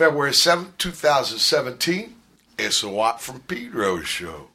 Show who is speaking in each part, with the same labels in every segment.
Speaker 1: February 7th, 2017. It's a Watt from Pedro show.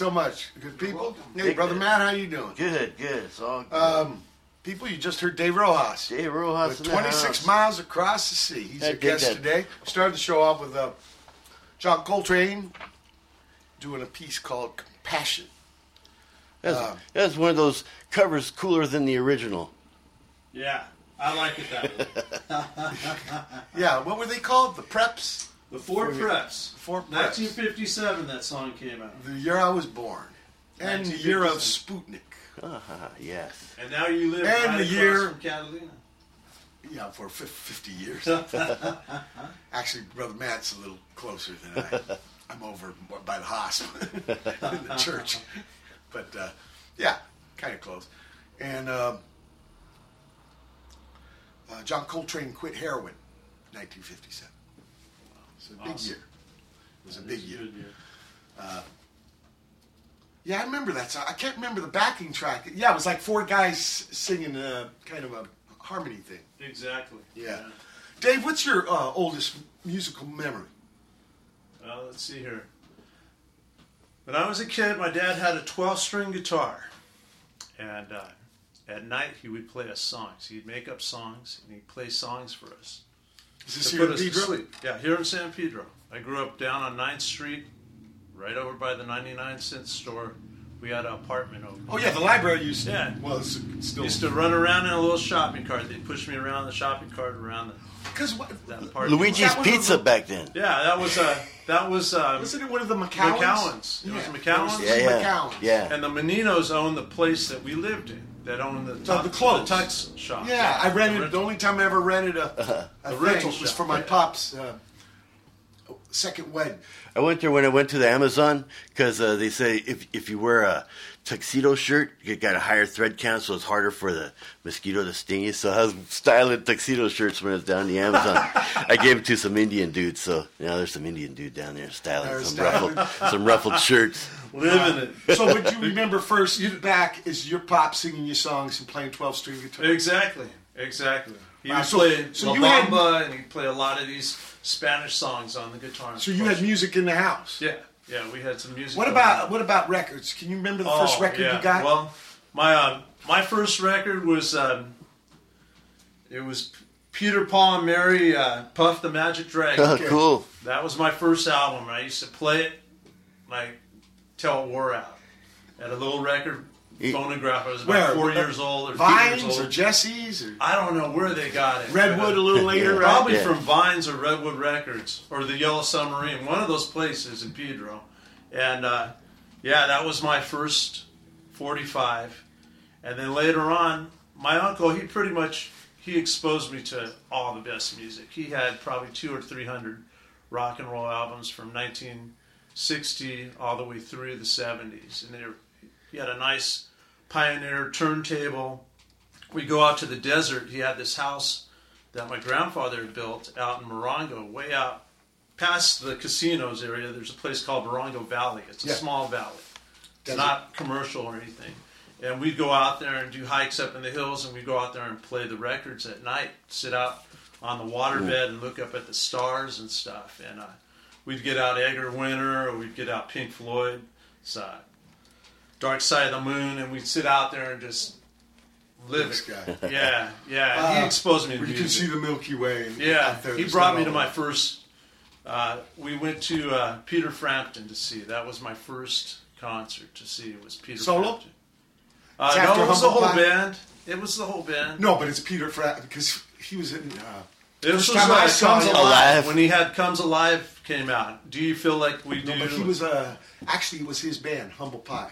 Speaker 1: So much. Good people. Hey,
Speaker 2: Big
Speaker 1: brother
Speaker 2: man.
Speaker 1: Matt, how you doing?
Speaker 2: Good, good. It's all good.
Speaker 1: Um, people, you just heard Dave Rojas.
Speaker 2: Dave Rojas
Speaker 1: with
Speaker 2: in the
Speaker 1: 26
Speaker 2: house.
Speaker 1: miles across the sea. He's
Speaker 2: I
Speaker 1: our guest
Speaker 2: that.
Speaker 1: today. Started the show off with uh, John Coltrane doing a piece called Compassion.
Speaker 2: That's,
Speaker 1: uh,
Speaker 2: that's one of those covers cooler than the original.
Speaker 3: Yeah, I like it that way.
Speaker 1: Yeah, what were they called? The Preps?
Speaker 3: The Four Preps.
Speaker 1: Four Preps.
Speaker 3: 1957, that song came out.
Speaker 1: The year I was born. And the year of Sputnik.
Speaker 2: Uh-huh, yes.
Speaker 3: And now you live
Speaker 1: And
Speaker 3: right
Speaker 1: the
Speaker 3: across
Speaker 1: year-
Speaker 3: from Catalina.
Speaker 1: Yeah, for fif- 50 years. Actually, Brother Matt's a little closer than I. I'm over by the hospital in the church. But uh, yeah, kind of close. And uh, uh, John Coltrane quit heroin 1957. A big
Speaker 3: Awesome.
Speaker 1: year. It was a big year.
Speaker 3: good year.
Speaker 1: Yeah, I remember that song. I can't remember the backing track. Yeah, it was like four guys singing a kind of a harmony thing.
Speaker 3: Exactly.
Speaker 1: Yeah. Dave, what's your uh, oldest musical memory?
Speaker 3: Well, let's see here. When I was a kid, my dad had a 12 string guitar. And uh, at night, he would play us songs. He'd make up songs and he'd play songs for us.
Speaker 1: Is this here in Pedro?
Speaker 3: sleep. Yeah, here in San Pedro. I grew up down on 9th Street, right over by the 99 cent store. We had an apartment over.
Speaker 1: Oh yeah, the library used.
Speaker 3: Yeah.
Speaker 1: Well, it's still.
Speaker 3: used to run around in a little shopping cart. They'd push me around the shopping cart around the,
Speaker 1: Because what?
Speaker 3: that part.
Speaker 2: Luigi's
Speaker 1: That
Speaker 2: Pizza
Speaker 1: a-
Speaker 2: back then.
Speaker 3: Yeah, that was uh, that was um,
Speaker 1: Wasn't it one of the McCowans?
Speaker 3: McCowans. It was McCowans.
Speaker 2: Yeah, yeah.
Speaker 1: McCowans.
Speaker 2: Yeah.
Speaker 3: And the Meninos owned the place that we lived in. That own the
Speaker 1: So
Speaker 3: tux,
Speaker 1: the clothes.
Speaker 3: the tux shop.
Speaker 1: Yeah, I rented. The
Speaker 3: rental.
Speaker 1: only time I ever rented a, a,
Speaker 3: A
Speaker 1: thing
Speaker 3: rental
Speaker 1: was
Speaker 3: shop,
Speaker 1: for my
Speaker 3: yeah.
Speaker 1: pops' uh, second wedding.
Speaker 2: I went there when I went to the Amazon because uh, they say if if you wear a tuxedo shirt, you got a higher thread count, so it's harder for the mosquito to sting you. So I was styling tuxedo shirts when I was down the Amazon. I gave it to some Indian dudes, so you know there's some Indian dude down there styling
Speaker 1: They're
Speaker 2: some
Speaker 1: styling.
Speaker 2: ruffled some ruffled shirts.
Speaker 3: Living it.
Speaker 1: So what you remember first back is your pop singing your songs and playing twelve string guitar.
Speaker 3: Exactly. Exactly. He
Speaker 1: Wow,
Speaker 3: would
Speaker 1: so-
Speaker 3: play
Speaker 1: so
Speaker 3: La
Speaker 1: you had-
Speaker 3: Bamba and he'd play a lot of these Spanish songs on the guitar.
Speaker 1: So you had music in the house.
Speaker 3: Yeah, yeah, we had some music.
Speaker 1: What about
Speaker 3: on.
Speaker 1: what about records? Can you remember the
Speaker 3: Oh,
Speaker 1: first record
Speaker 3: yeah.
Speaker 1: you got?
Speaker 3: Well, my uh, my first record was um, it was Peter Paul and Mary uh, Puff the Magic Dragon.
Speaker 2: Oh, cool.
Speaker 3: That was my first album. I used to play it like till it wore out at a little record
Speaker 2: You-
Speaker 3: phonograph. I was about
Speaker 1: Where?
Speaker 3: four years old or two
Speaker 1: Vines
Speaker 3: years
Speaker 1: or. Jesse's or
Speaker 3: I don't know where they got it.
Speaker 1: Redwood a little later,
Speaker 2: Yeah.
Speaker 1: right?
Speaker 3: Probably
Speaker 2: Yeah.
Speaker 3: from Vines or Redwood Records or the Yellow Submarine, one of those places in Pedro. And uh, yeah, that was my first 45. And then later on, my uncle, he pretty much he exposed me to all the best music. He had probably two or three hundred rock and roll albums from 1960 all the way through the 70s, and they were, he had a nice Pioneer turntable. We go out to the desert. He had this house that my grandfather had built out in Morongo, way out past the casinos area. There's a place called Morongo Valley. It's a
Speaker 1: Yeah.
Speaker 3: small valley. It's
Speaker 1: Desert.
Speaker 3: not commercial or anything. And we'd go out there and do hikes up in the hills, and we'd go out there and play the records at night, sit out on the waterbed and look up at the stars and stuff. And uh, we'd get out Edgar Winter, or we'd get out Pink Floyd, so, Dark Side of the Moon, and we'd sit out there and just live
Speaker 1: This
Speaker 3: it.
Speaker 1: guy.
Speaker 3: Yeah, yeah.
Speaker 1: Uh,
Speaker 3: he exposed me to
Speaker 1: Where you can see the Milky Way. And
Speaker 3: Yeah,
Speaker 1: out there,
Speaker 3: he brought me to my first. Uh, we went to uh, Peter Frampton to see. That was my first concert to see. It was Peter
Speaker 1: Solo?
Speaker 3: Frampton. Uh, no, it was the whole
Speaker 1: Pie?
Speaker 3: band. It was the whole band.
Speaker 1: No, but it's Peter Fratt because he was in. Uh,
Speaker 3: this was
Speaker 1: time I saw
Speaker 3: Comes Alive.
Speaker 2: Alive.
Speaker 3: when he had Comes Alive came out. Do you feel like we do?
Speaker 1: no, but he was uh, actually it was his band, Humble Pie.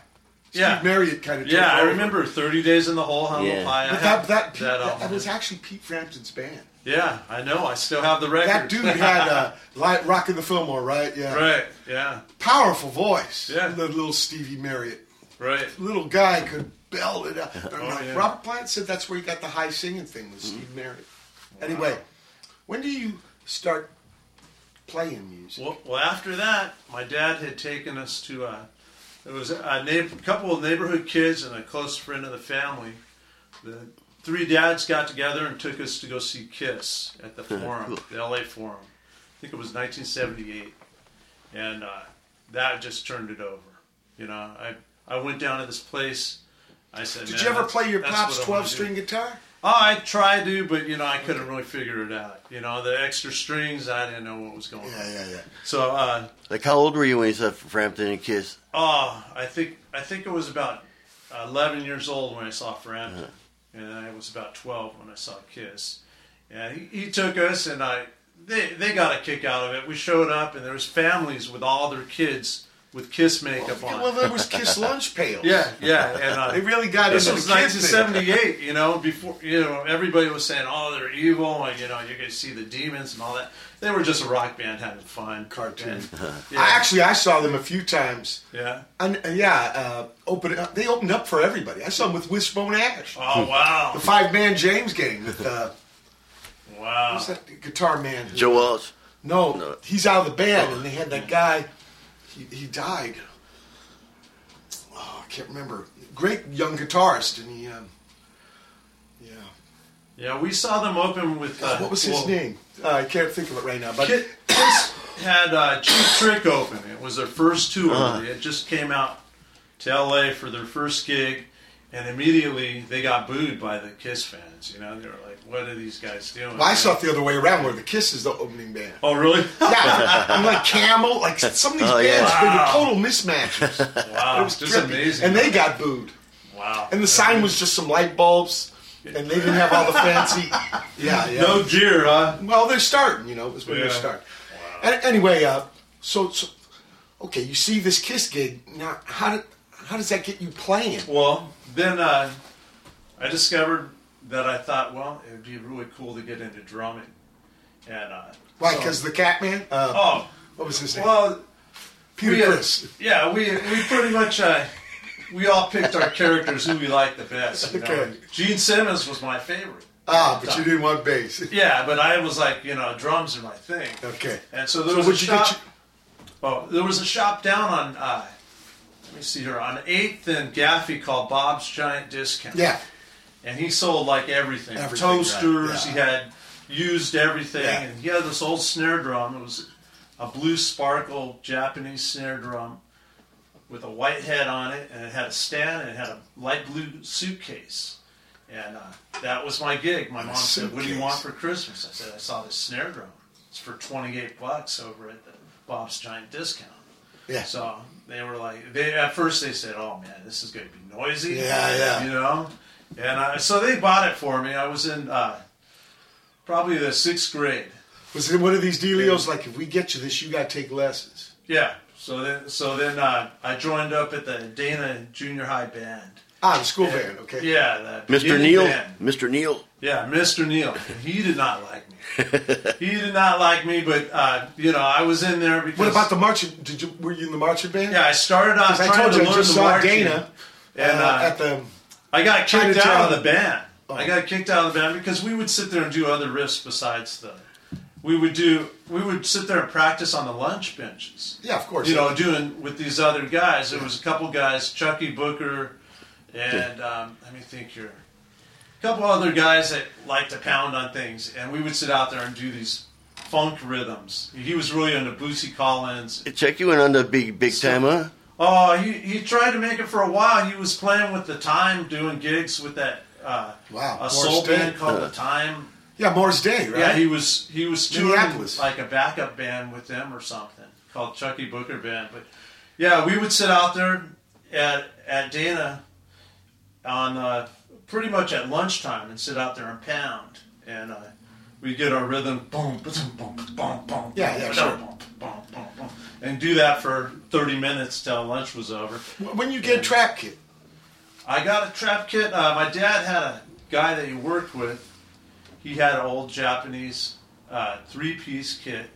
Speaker 1: Steve
Speaker 3: Yeah.
Speaker 1: Marriott kind of.
Speaker 3: yeah, I remember Thirty Days in the Hole, Humble
Speaker 2: Yeah.
Speaker 3: Pie. I
Speaker 1: But
Speaker 3: have
Speaker 1: that that, Pete,
Speaker 3: that
Speaker 1: that,
Speaker 3: album.
Speaker 1: was actually Pete Frampton's band.
Speaker 3: yeah, I know. I still have the record.
Speaker 1: That dude had uh, light rocking the Fillmore, right? Yeah.
Speaker 3: right. Yeah.
Speaker 1: Powerful voice.
Speaker 3: Yeah.
Speaker 1: The little Stevie Marriott.
Speaker 3: Right.
Speaker 1: Little guy could belt it up.
Speaker 3: Oh, yeah.
Speaker 1: Robert Plant said that's where he got the high singing thing with Steve Marriott. Anyway, when do you start playing music?
Speaker 3: Well, well, after that, my dad had taken us to uh, there was a neighbor, couple of neighborhood kids and a close friend of the family. The three dads got together and took us to go see Kiss at the Forum, the LA Forum. I think it was 1978, and uh, that just turned it over. You know, I I went down to this place. I said,
Speaker 1: Did
Speaker 3: "Man,
Speaker 1: you ever play your pop's 12 string guitar?
Speaker 3: Oh, I tried to, but you know, I couldn't really figure it out. You know, the extra strings, I didn't know what was going on.
Speaker 1: Yeah, yeah, yeah.
Speaker 3: So, uh,
Speaker 2: Like, how old were you when you saw Frampton and Kiss?
Speaker 3: oh, I think I think it was about 11 years old when I saw Frampton, and I was about 12 when I saw Kiss. And he, he took us, and I they they got a kick out of it. We showed up, and there was families with all their kids with Kiss makeup on.
Speaker 1: Well, there was Kiss lunch pails.
Speaker 3: Yeah, yeah, and uh,
Speaker 1: They really got
Speaker 3: this
Speaker 1: into
Speaker 3: was
Speaker 1: the kids thing.
Speaker 3: 1978. You know, before you know, everybody was saying, "Oh, they're evil," and you know, you guys see the demons and all that. They were just a rock band having fun.
Speaker 1: Cartoon.
Speaker 3: And, yeah,
Speaker 1: I actually I saw them a few times.
Speaker 3: yeah.
Speaker 1: And, and yeah, uh, open up, they opened up for everybody. I saw them with Wishbone Ash,
Speaker 3: Oh wow,
Speaker 1: the five man James gang with uh,
Speaker 3: wow.
Speaker 1: who's that guitar man? who-
Speaker 2: Joe Walsh?
Speaker 1: No,
Speaker 2: No.
Speaker 1: he's out of the band, and they had that guy. He, he died. Oh, I can't remember. Great young guitarist, and he. Um, yeah.
Speaker 3: Yeah, we saw them open with. Uh,
Speaker 1: what was his
Speaker 3: well,
Speaker 1: name? Uh, I can't think of it right now. But
Speaker 3: Kiss had uh, Cheap Trick open. It was their first tour.
Speaker 2: Uh-huh.
Speaker 3: They had just came out to L.A. for their first gig, and immediately they got booed by the Kiss fans. You know, they were like, "What are these guys doing?"
Speaker 1: well, I saw it the other way around, where the Kiss is the opening band.
Speaker 3: Oh, really?
Speaker 1: Yeah, I'm like Camel, like some of these
Speaker 2: Oh,
Speaker 1: bands, they
Speaker 3: Wow.
Speaker 1: were total mismatches.
Speaker 3: Wow,
Speaker 1: It was
Speaker 3: just
Speaker 1: trippy.
Speaker 3: amazing.
Speaker 1: And they got booed.
Speaker 3: wow.
Speaker 1: And the sign was just some light bulbs, and they didn't have all the fancy. Yeah, yeah.
Speaker 3: no gear, huh?
Speaker 1: Well, they're starting, you know, is when
Speaker 3: Yeah.
Speaker 1: they're starting. And anyway, uh, so, so, okay, you see this Kiss gig. Now, how, did, how does that get you playing?
Speaker 3: Well, then uh, I discovered that I thought, well, it would be really cool to get into drumming, and uh,
Speaker 1: Why,
Speaker 3: so-
Speaker 1: because the Catman? Uh,
Speaker 3: oh,
Speaker 1: what was his name?
Speaker 3: well,
Speaker 1: Peter
Speaker 3: we, uh,
Speaker 1: Criss.
Speaker 3: Yeah, we we pretty much uh, we all picked our characters who we liked the best. You know?
Speaker 1: Okay.
Speaker 3: Gene Simmons was my favorite.
Speaker 1: Ah, but you didn't want bass.
Speaker 3: Yeah, but I was like, you know, drums are my thing.
Speaker 1: Okay.
Speaker 3: And so there
Speaker 1: So
Speaker 3: was a
Speaker 1: what'd you
Speaker 3: shop. Oh, there was a shop down on. Uh, let me see here on Eighth and Gaffey called Bob's Giant Discount.
Speaker 1: Yeah.
Speaker 3: And he sold like everything,
Speaker 1: Everything,
Speaker 3: toasters.
Speaker 1: right, yeah.
Speaker 3: He had used everything,
Speaker 1: Yeah.
Speaker 3: and he had this old snare drum. It was a blue sparkle Japanese snare drum with a white head on it, and it had a stand, and it had a light blue suitcase. And uh, that was my gig. My mom said, "What do you want for Christmas?" I said, "I saw this snare drum. It's for twenty-eight bucks over at the Bob's Giant Discount."
Speaker 1: Yeah.
Speaker 3: So they were like, they at first they said, "Oh man, this is going to be noisy."
Speaker 1: Yeah, yeah.
Speaker 3: You know, and I, so they bought it for me. I was in uh, probably the sixth grade.
Speaker 1: Was it one of these dealios like, if we get you this, you got to take lessons?
Speaker 3: Yeah. So then, so then uh, I joined up at the Dana Junior High Band.
Speaker 1: Ah, the school band, okay.
Speaker 3: Yeah, the
Speaker 2: Mr. Neal?
Speaker 3: band.
Speaker 2: Mr. Neal?
Speaker 3: Yeah, Mr. Neal. He did not like me. he did not like me, but uh, you know, I was in there because.
Speaker 1: What about the marching? Did you were you in the marching band?
Speaker 3: Yeah, I started out
Speaker 1: 'Cause I
Speaker 3: trying
Speaker 1: told
Speaker 3: to
Speaker 1: you I
Speaker 3: learn
Speaker 1: just
Speaker 3: the
Speaker 1: saw
Speaker 3: marching,
Speaker 1: Dana
Speaker 3: and
Speaker 1: uh,
Speaker 3: uh,
Speaker 1: at the.
Speaker 3: I got kicked out of the band.
Speaker 1: Oh.
Speaker 3: I got kicked out of the band because we would sit there and do other riffs besides the. We would do. We would sit there and practice on the lunch benches.
Speaker 1: Yeah, of course.
Speaker 3: You know, doing with these other guys. There was a couple guys, Chucky Booker, and um, let me think here, a couple other guys that liked to pound on things, and we would sit out there and do these funk rhythms. He was really into Bootsy Collins.
Speaker 2: Check you went on the big big time, huh?
Speaker 3: Oh, he, he tried to make it for a while. He was playing with the Time, doing gigs with that uh,
Speaker 1: Wow,
Speaker 3: a
Speaker 1: Morris
Speaker 3: soul
Speaker 1: Day.
Speaker 3: band called the Time.
Speaker 1: Yeah, Morris Day, right?
Speaker 3: Yeah, he was he was touring
Speaker 1: Minneapolis.
Speaker 3: like a backup band with them or something called Chucky Booker Band. But yeah, we would sit out there at at Dana on uh, pretty much at lunchtime and sit out there and pound and. Uh, we get our rhythm, boom, boom, boom, boom, boom,
Speaker 1: Yeah, yeah, sure.
Speaker 3: boom, boom, boom, boom, and do that for thirty minutes till lunch was over.
Speaker 1: when you get a trap kit,
Speaker 3: I got a trap kit. Uh, my dad had a guy that he worked with. He had an old Japanese uh, three-piece kit.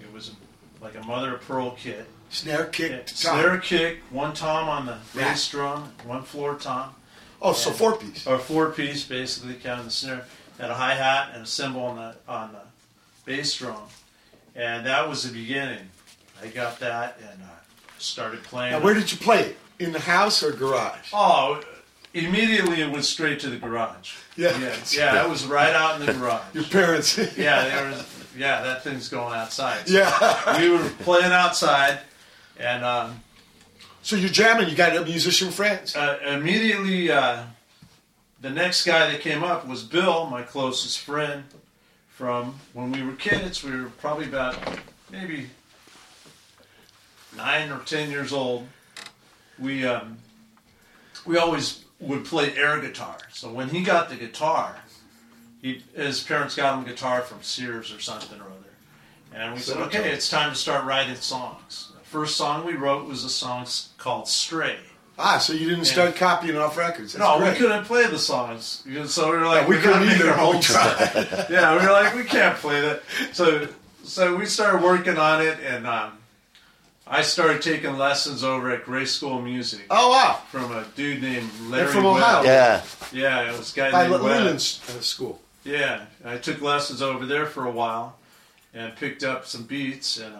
Speaker 3: It was like a mother of pearl kit.
Speaker 1: snare kick,
Speaker 3: Yeah. Snare kick, one tom on the bass drum, one floor tom,
Speaker 1: Oh, so four piece.
Speaker 3: or four-piece basically counting the snare. Had a hi hat and a cymbal on the on the bass drum, and that was the beginning. I got that and uh, started playing.
Speaker 1: Now, where did you play it? In the house or garage?
Speaker 3: Oh, immediately it went straight to the garage.
Speaker 1: Yeah.
Speaker 3: yeah, yeah. It was right out in the garage.
Speaker 1: Your parents.
Speaker 3: Yeah, there was. Yeah, that thing's going outside. So
Speaker 1: yeah.
Speaker 3: we were playing outside, and um,
Speaker 1: So you're jamming. You got a musician friends.
Speaker 3: Uh, immediately, uh, the next guy that came up was Bill, my closest friend from when we were kids. We were probably about maybe nine or ten years old. We um, we always would play air guitar. So when he got the guitar, he his parents got him a guitar from Sears or something or other, and we said, okay, it's time to start writing songs. The first song we wrote was a song called "Stray."
Speaker 1: Ah, so you didn't start copying off records. That's
Speaker 3: No,
Speaker 1: great.
Speaker 3: we couldn't play the songs, so we were like,
Speaker 1: we
Speaker 3: we
Speaker 1: couldn't either,
Speaker 3: our own stuff. yeah, we were like, we can't play that. So, so we started working on it, and um, I started taking lessons over at Gray School of Music
Speaker 1: Oh wow,
Speaker 3: from a dude named Larry.
Speaker 1: from
Speaker 3: Webb.
Speaker 1: Ohio.
Speaker 2: Yeah.
Speaker 3: Yeah, it was a guy
Speaker 1: by
Speaker 3: named Webb.
Speaker 1: Leland's uh, school.
Speaker 3: Yeah, I took lessons over there for a while, and picked up some beats, and uh,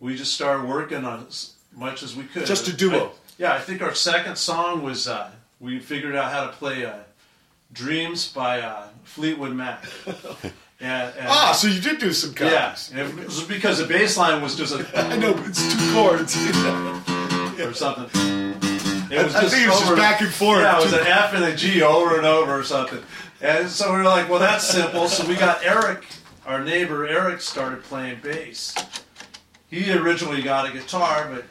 Speaker 3: we just started working on as much as we could.
Speaker 1: Just a duo.
Speaker 3: I- yeah, I think our second song was uh, we figured out how to play uh, "Dreams" by uh, Fleetwood Mac. and, and,
Speaker 1: Ah, so you did do some
Speaker 3: yeah,
Speaker 1: copies.
Speaker 3: and it was because the bass line was just a
Speaker 1: I know, but it's two chords.
Speaker 3: or something. It was
Speaker 1: I think it was just back and forth.
Speaker 3: Yeah, it was an F and a G over and over or something. And so we were like, well, that's simple. So we got Eric, our neighbor Eric, started playing bass. He originally got a guitar, but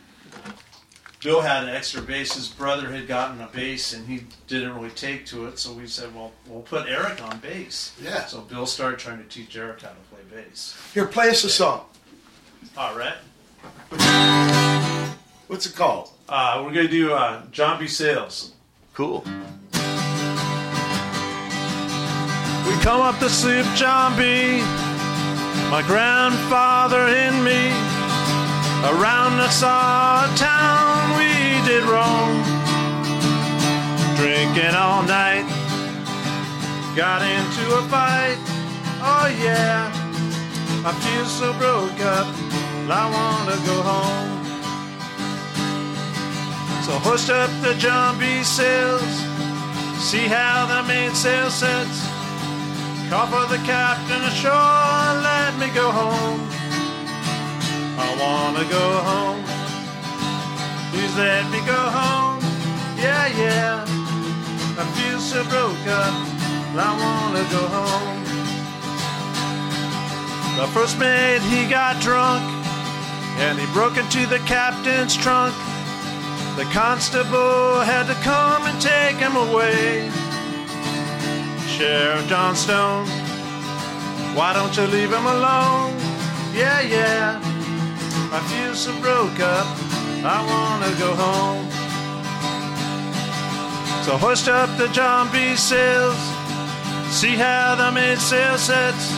Speaker 3: Bill had an extra bass. His brother had gotten a bass, and he didn't really take to it. So we said, well, we'll put Eric on bass.
Speaker 1: Yeah.
Speaker 3: So Bill started trying to teach Eric how to play bass.
Speaker 1: Here, play us a song.
Speaker 3: All right.
Speaker 1: What's it called?
Speaker 3: Uh, we're gonna do uh, John B. Sails.
Speaker 2: Cool.
Speaker 3: We come up to sleep, John B. My grandfather and me. Around us our town we did roam. Drinking all night. Got into a fight. Oh yeah. I feel so broke up. I wanna go home. So hoist up the B. sails. See how the mainsail sets. Call for the captain ashore, let me go home. I wanna go home. Please let me go home. Yeah, yeah. I feel so broke up. I wanna go home. The first mate, he got drunk. And he broke into the captain's trunk. The constable had to come and take him away. Sheriff John Stone, why don't you leave him alone? Yeah, yeah, I feel so broke up, I wanna go home. So hoist up the John sails, see how the mainsail sets.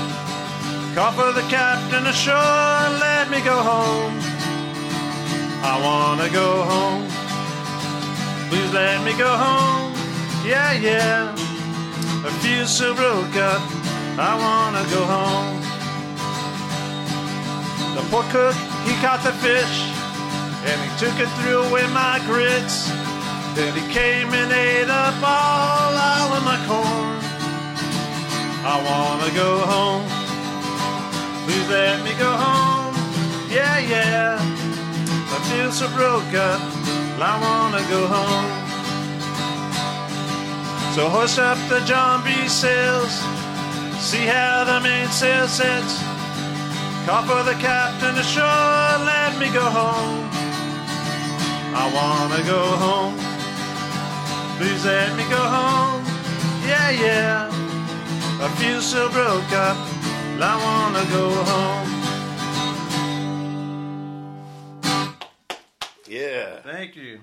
Speaker 3: Call for the captain ashore, let me go home. I wanna go home. Please let me go home. Yeah, yeah. I feel so broke up. I wanna go home. The poor cook, he caught the fish and he took it threw away my grits. Then he came and ate up all, all of my corn. I wanna go home. Please let me go home. Yeah, yeah. I feel so broke up. I wanna go home. So hoist up the John B. sails. See how the mainsail sets. Call for the captain ashore. Let me go home. I wanna go home. Please let me go home. Yeah, yeah. I feel so broke up. I wanna go home.
Speaker 2: Yeah.
Speaker 3: Thank you.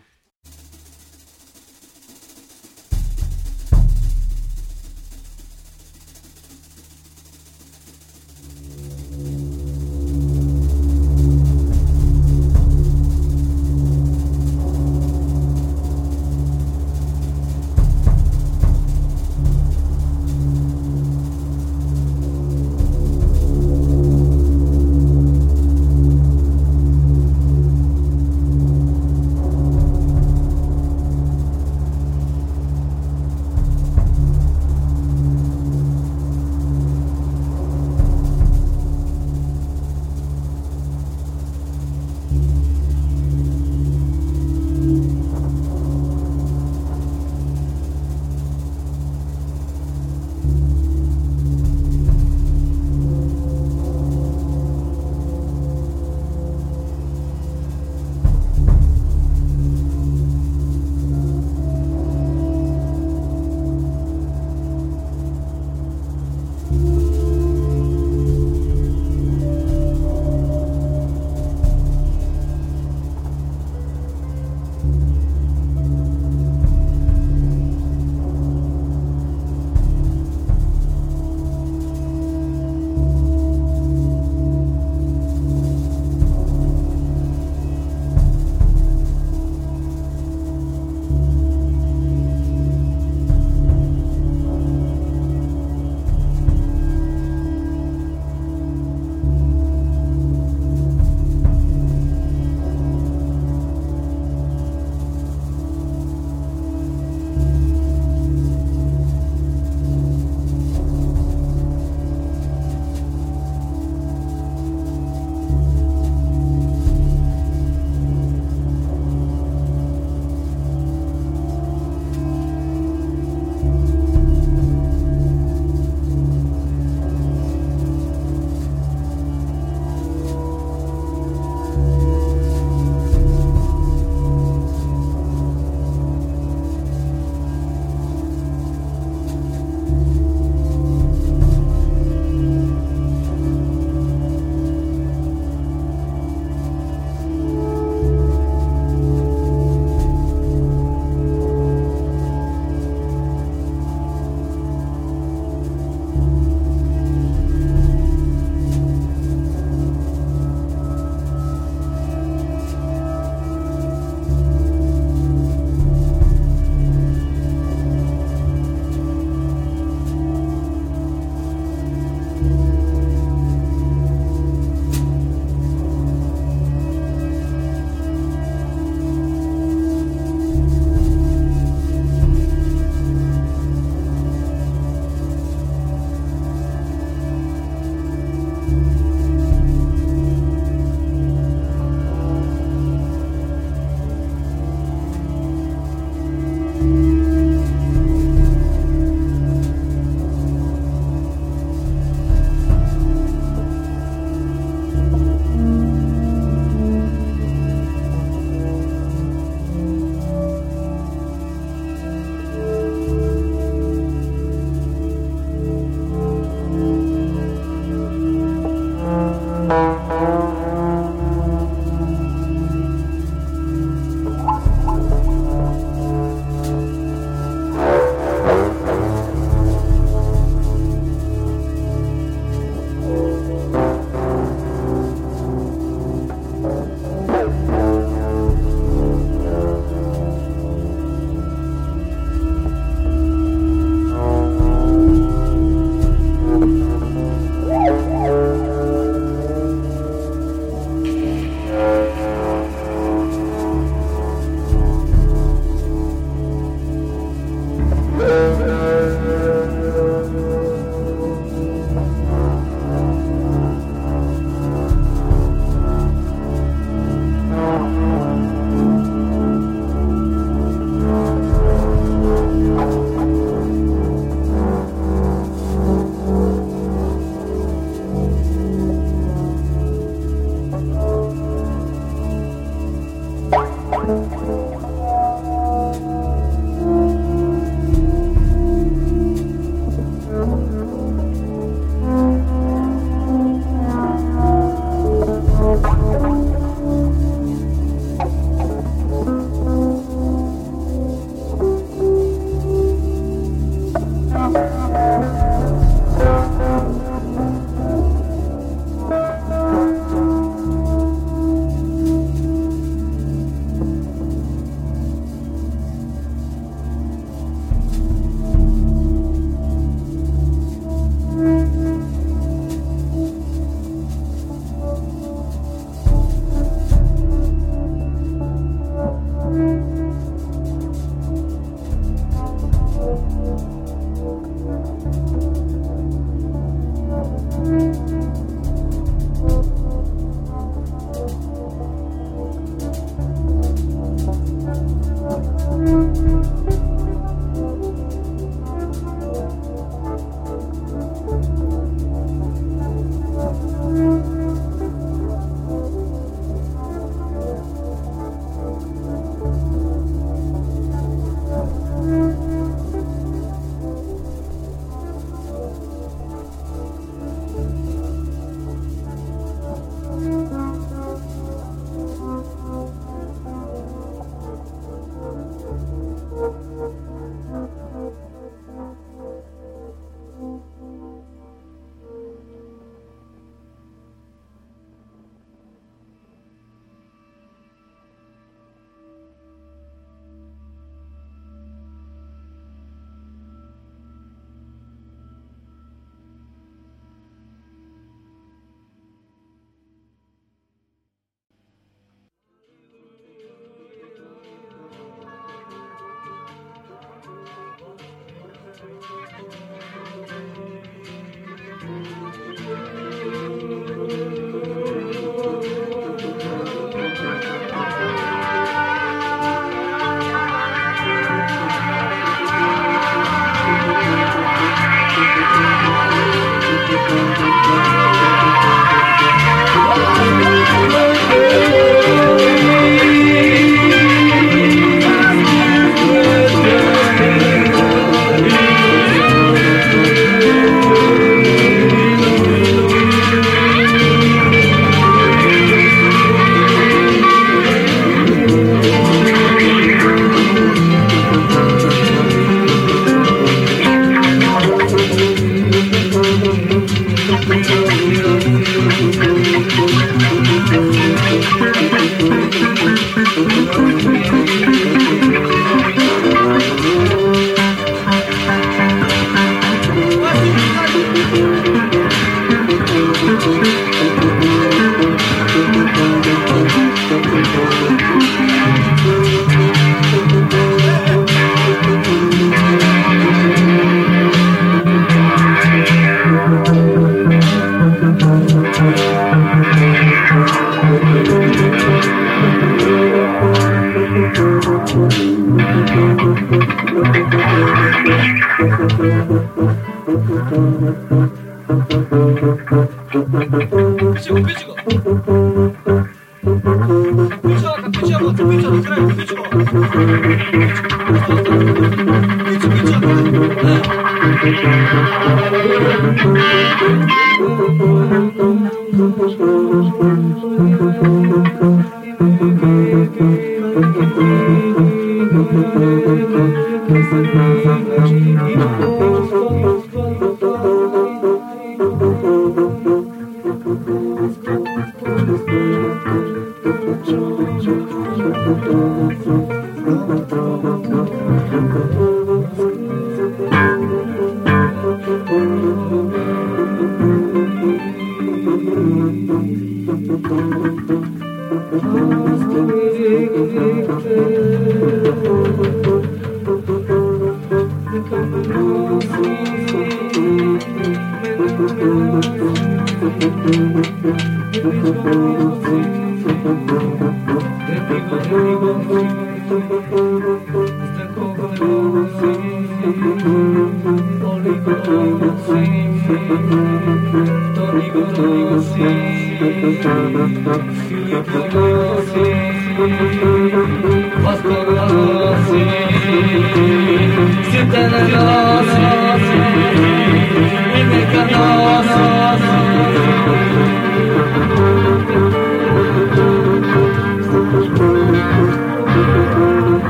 Speaker 4: 삐지고 삐지고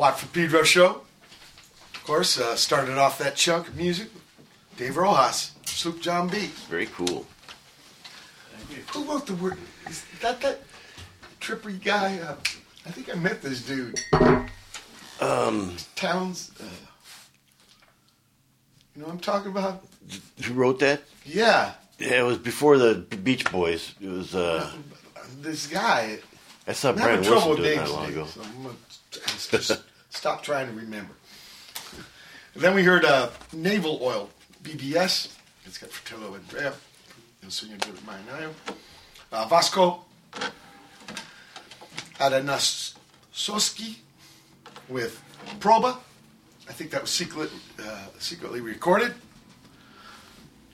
Speaker 1: Watt from Pedro show. Of course, uh, started off that chunk of music. Dave Rojas, Sloop John B.
Speaker 2: Very cool.
Speaker 1: Who wrote the word? Is that that trippery guy? Uh, I think I met this dude.
Speaker 2: Um,
Speaker 1: Towns. Uh, you know what I'm talking about?
Speaker 2: who wrote that?
Speaker 1: Yeah,
Speaker 2: Yeah, it was before the Beach Boys. It was. uh
Speaker 1: this guy.
Speaker 2: I saw Brian Wilson
Speaker 1: with
Speaker 2: do it not long ago.
Speaker 1: so I'm gonna just stop trying to remember. And then we heard uh, Navel Oil, BBS. It's got Fratello and Drea. You'll sing it with mine now. Uh, Vasko. Atanasoski with Proba. I think that was secret, uh, secretly recorded.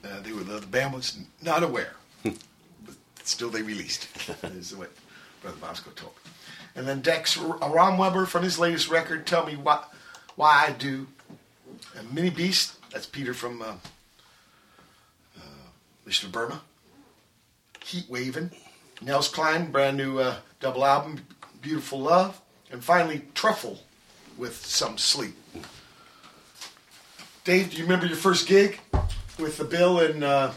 Speaker 1: Uh, they were the band was not aware, but still they released it. is what Brother Bosco told me. And then Dex Romweber from his latest record, "Tell Me Why, Why I Do." And Minibeast, that's Peter from uh, uh, Mission of Burma. Heatwaving. Nels Cline, brand new uh, double album, Beautiful Love. And finally, Truffel with Some Sleep. Dave, do you remember your first gig with the Bill and uh,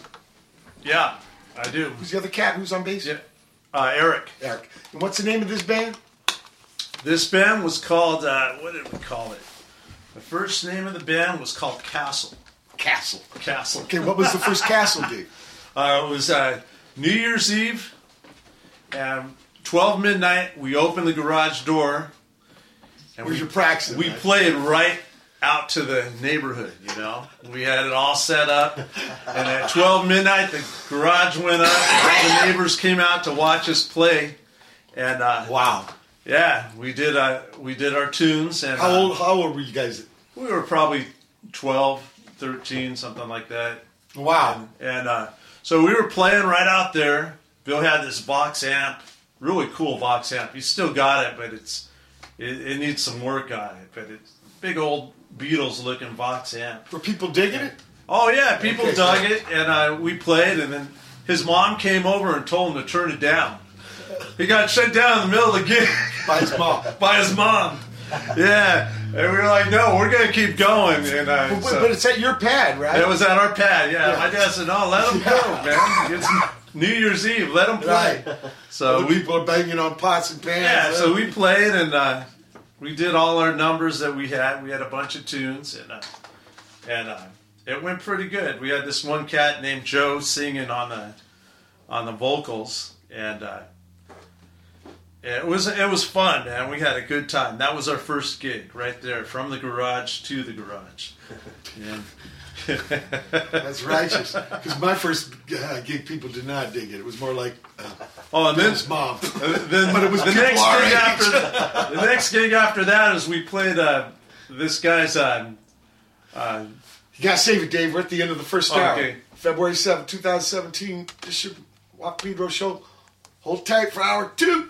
Speaker 3: Yeah, I do.
Speaker 1: who's the other cat who's on bass?
Speaker 3: Yeah. Uh, Eric.
Speaker 1: Eric. And what's the name of this band?
Speaker 3: This band was called, uh, what did we call it? The first name of the band was called Castle.
Speaker 1: Castle.
Speaker 3: Castle.
Speaker 1: Okay, what was the first Castle gig?
Speaker 3: Uh, it was uh, New Year's Eve, and 12 midnight. We opened the garage door, and
Speaker 1: Where's
Speaker 3: we,
Speaker 1: your practice?
Speaker 3: we played right out to the neighborhood. You know, we had it all set up, and at 12 midnight, the garage went up. All the neighbors came out to watch us play, and uh,
Speaker 1: Wow.
Speaker 3: Yeah, we did. Uh, we did our tunes, and
Speaker 1: How
Speaker 3: uh,
Speaker 1: old? How old were you guys?
Speaker 3: we were probably 12, 13, something like that.
Speaker 1: Wow.
Speaker 3: And uh, so we were playing right out there. Bill had this Vox amp, really cool Vox amp. He still got it, but it's it, it needs some work on it, but it's big old Beatles looking Vox amp.
Speaker 1: Were people digging it?
Speaker 3: Oh yeah, people
Speaker 1: Okay,
Speaker 3: dug
Speaker 1: so-
Speaker 3: it, and uh, we played, and then his mom came over and told him to turn it down. He got shut down in the middle of the gig
Speaker 1: By his mom.
Speaker 3: by his mom. Yeah, and we were like, "No, we're gonna keep going." And uh,
Speaker 1: But,
Speaker 3: so-
Speaker 1: but it's at your pad, right?
Speaker 3: it was at our pad. Yeah,
Speaker 1: Yeah.
Speaker 3: my dad said, "No, let him go, man. It's New Year's Eve. Let him play."
Speaker 1: Right.
Speaker 3: So
Speaker 1: Other
Speaker 3: we
Speaker 1: people are banging on pots and pans.
Speaker 3: yeah, so we played and uh, we did all our numbers that we had. We had a bunch of tunes and uh, and uh, it went pretty good. We had this one cat named Joe singing on the on the vocals and uh, it was it was fun, man. We had a good time. That was our first gig right there, from the garage to the garage.
Speaker 1: That's righteous. Because my first uh, gig, people did not dig it. It was more like uh,
Speaker 3: oh, and then
Speaker 1: his mom.
Speaker 3: then
Speaker 1: But it was
Speaker 3: the next gig
Speaker 1: age.
Speaker 3: after the next gig after that is we played uh, this guy's uh, uh,
Speaker 1: You gotta save it, Dave. We're at the end of the first hour. Okay. February seventh, 2017. This Walk Pedro show. Hold tight for hour two.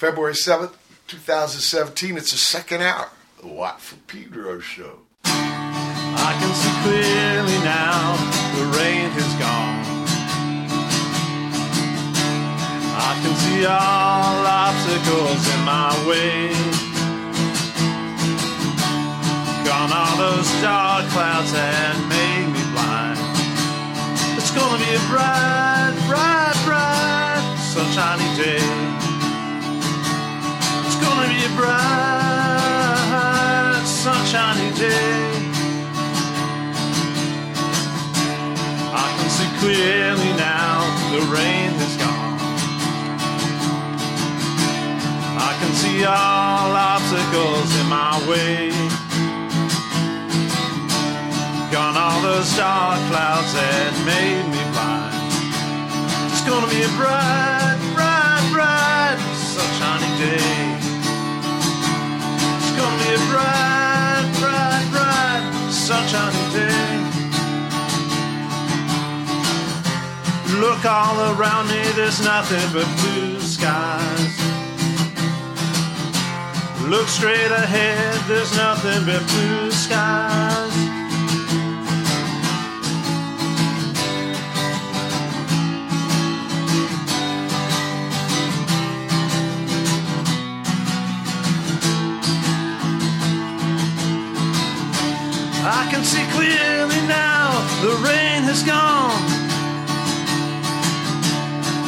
Speaker 1: February 7th, 2017. It's the second hour. The Watt from Pedro show.
Speaker 3: I can see clearly now the rain has gone. I can see all obstacles in my way. Gone all those dark clouds that made me blind. It's gonna be a bright, bright, bright, sunshiny day. Gonna be a bright, sunshiny day. I can see clearly now the rain has gone. I can see all obstacles in my way. Gone all those dark clouds that made me blind. It's gonna be a bright, bright, bright, sunshiny day. Gonna be a bright, bright, bright, sunshiny day. Look all around me, there's nothing but blue skies. Look straight ahead, there's nothing but blue skies. I can see clearly now the rain has gone.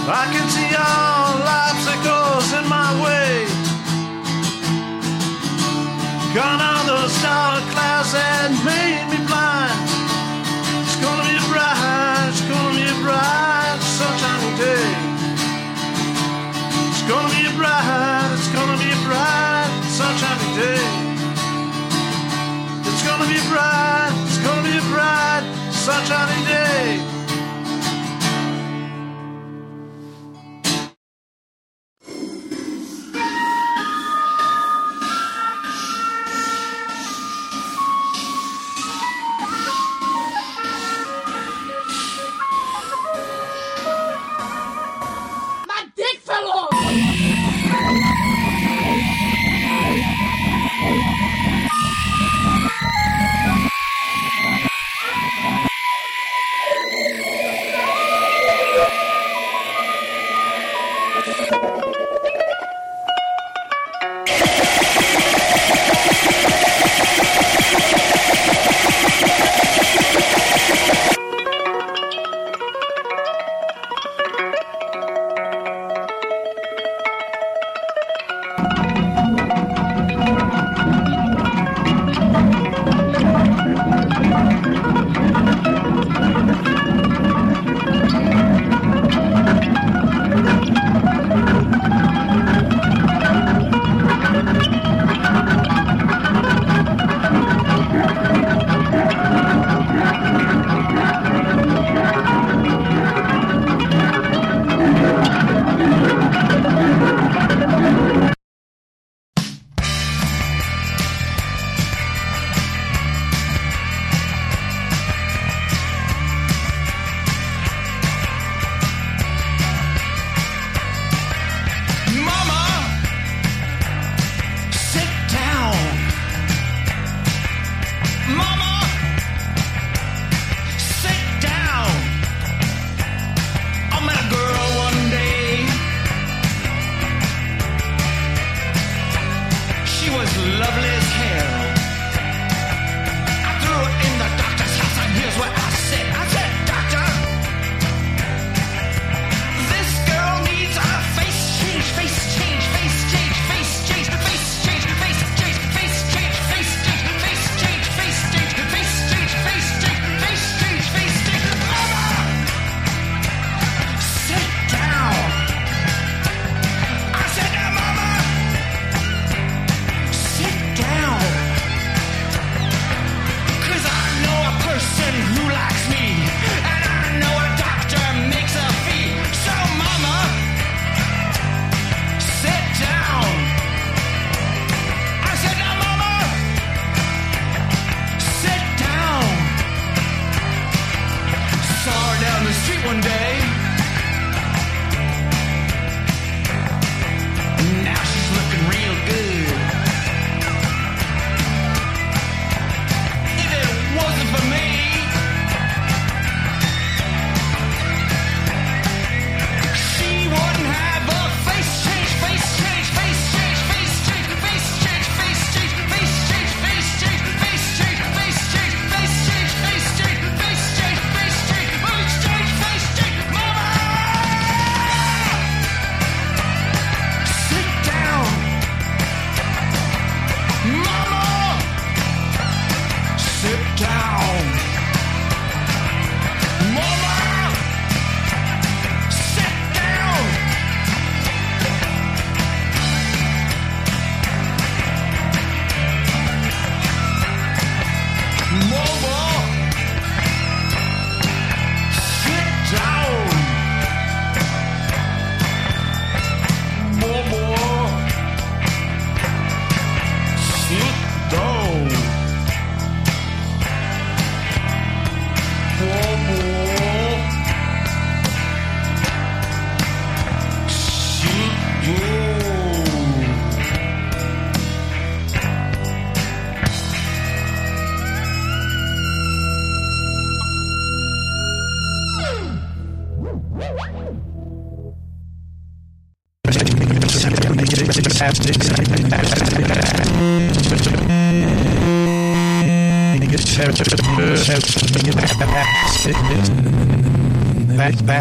Speaker 3: I can see all obstacles in my way. Gone are those dark clouds that made me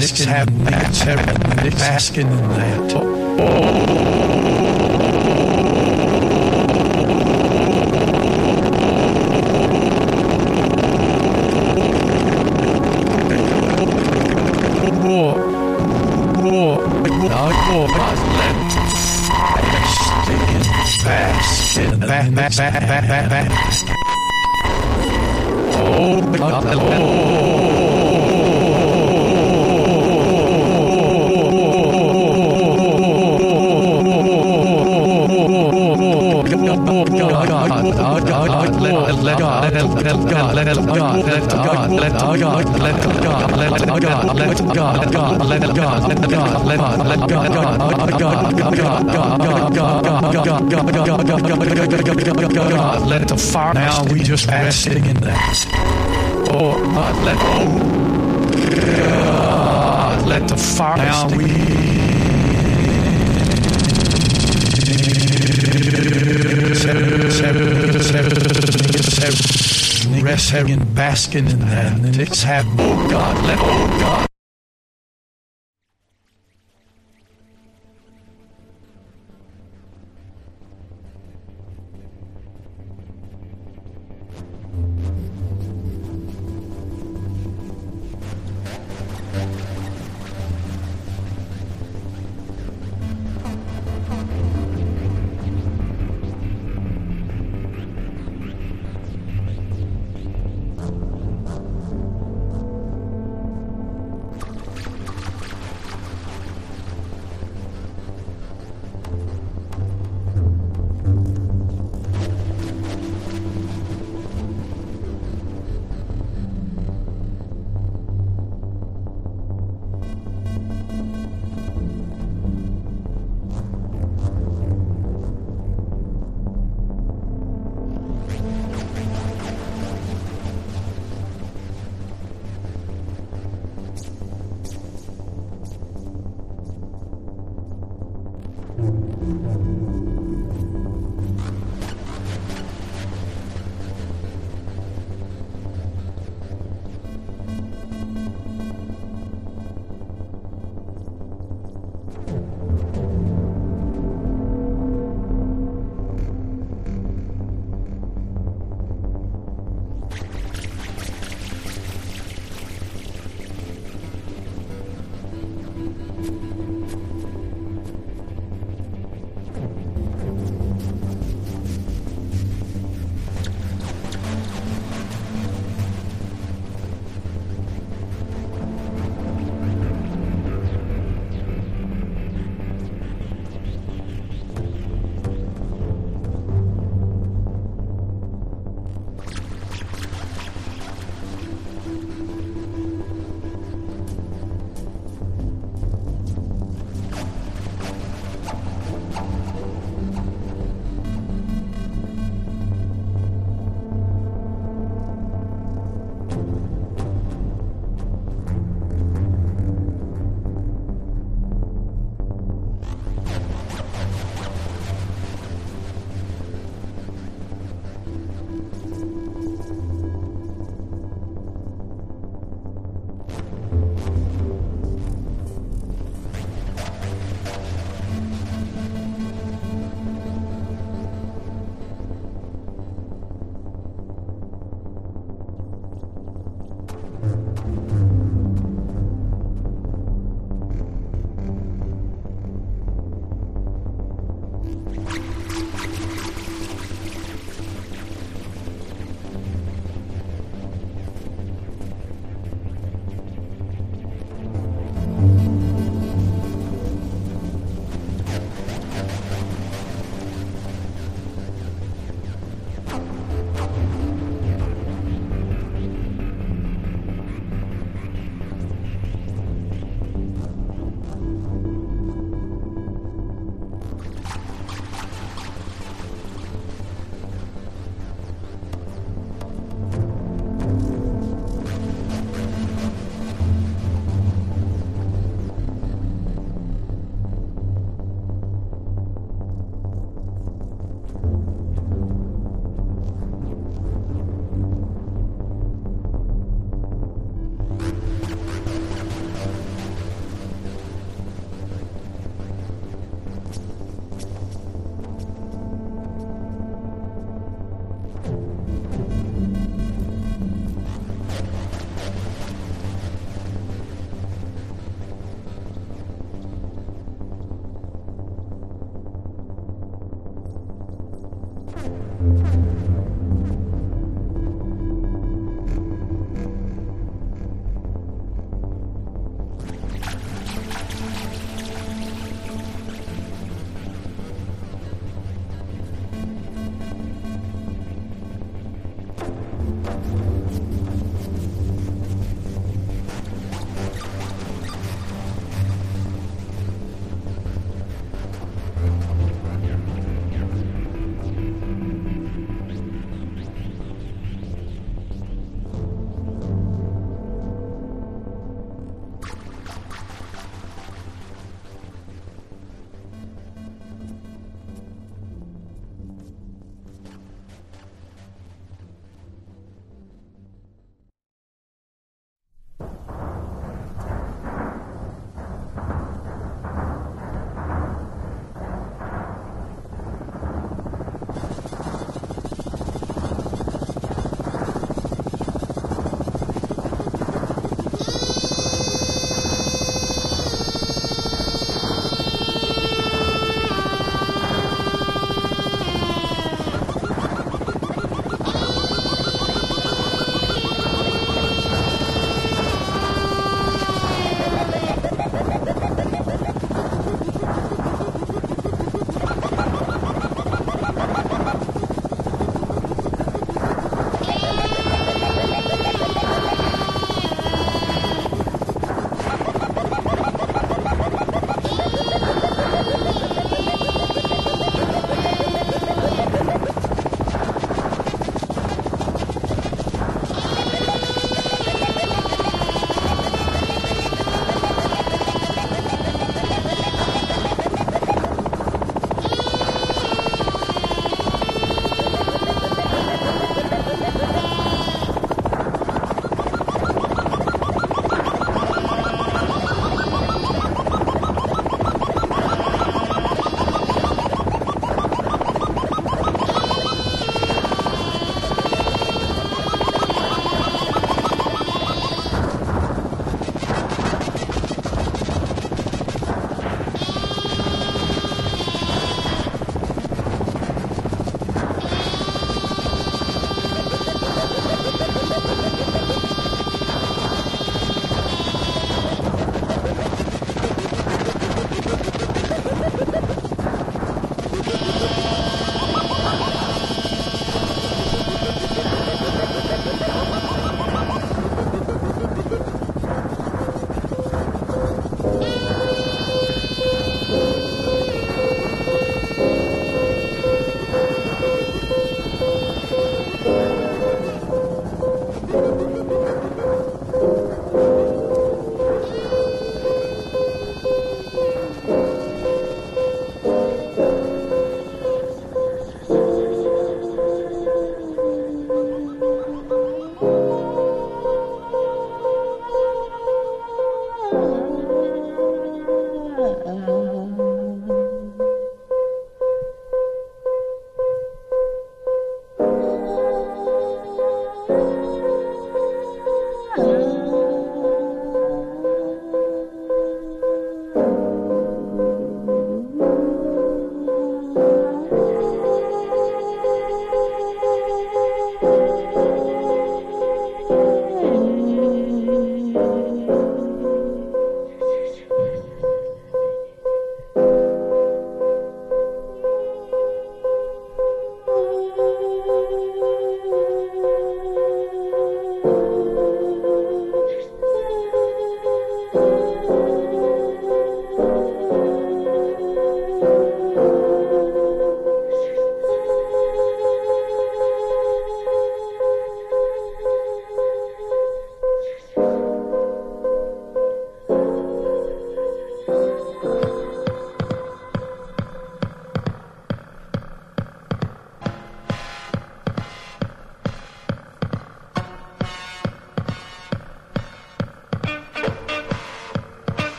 Speaker 5: basking in
Speaker 6: that. It's basking in that. Oh. back, back, back, back, back. God, let the fire. Now we just resting in that. Oh, God, let God, let the fire. Now we. Rest, having basking in that, and it's happening. Oh God, let oh God.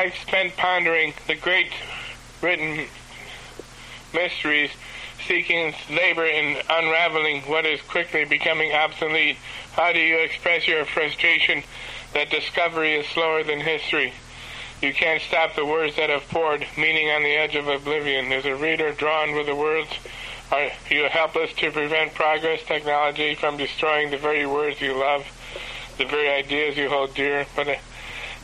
Speaker 7: Life spent pondering the great written mysteries, seeking labor in unraveling what is quickly becoming obsolete, how do you express your frustration that discovery is slower than history? You can't stop the words that have poured, meaning on the edge of oblivion. Is a reader drawn with the words? Are you helpless to prevent progress technology from destroying the very words you love, the very ideas you hold dear? But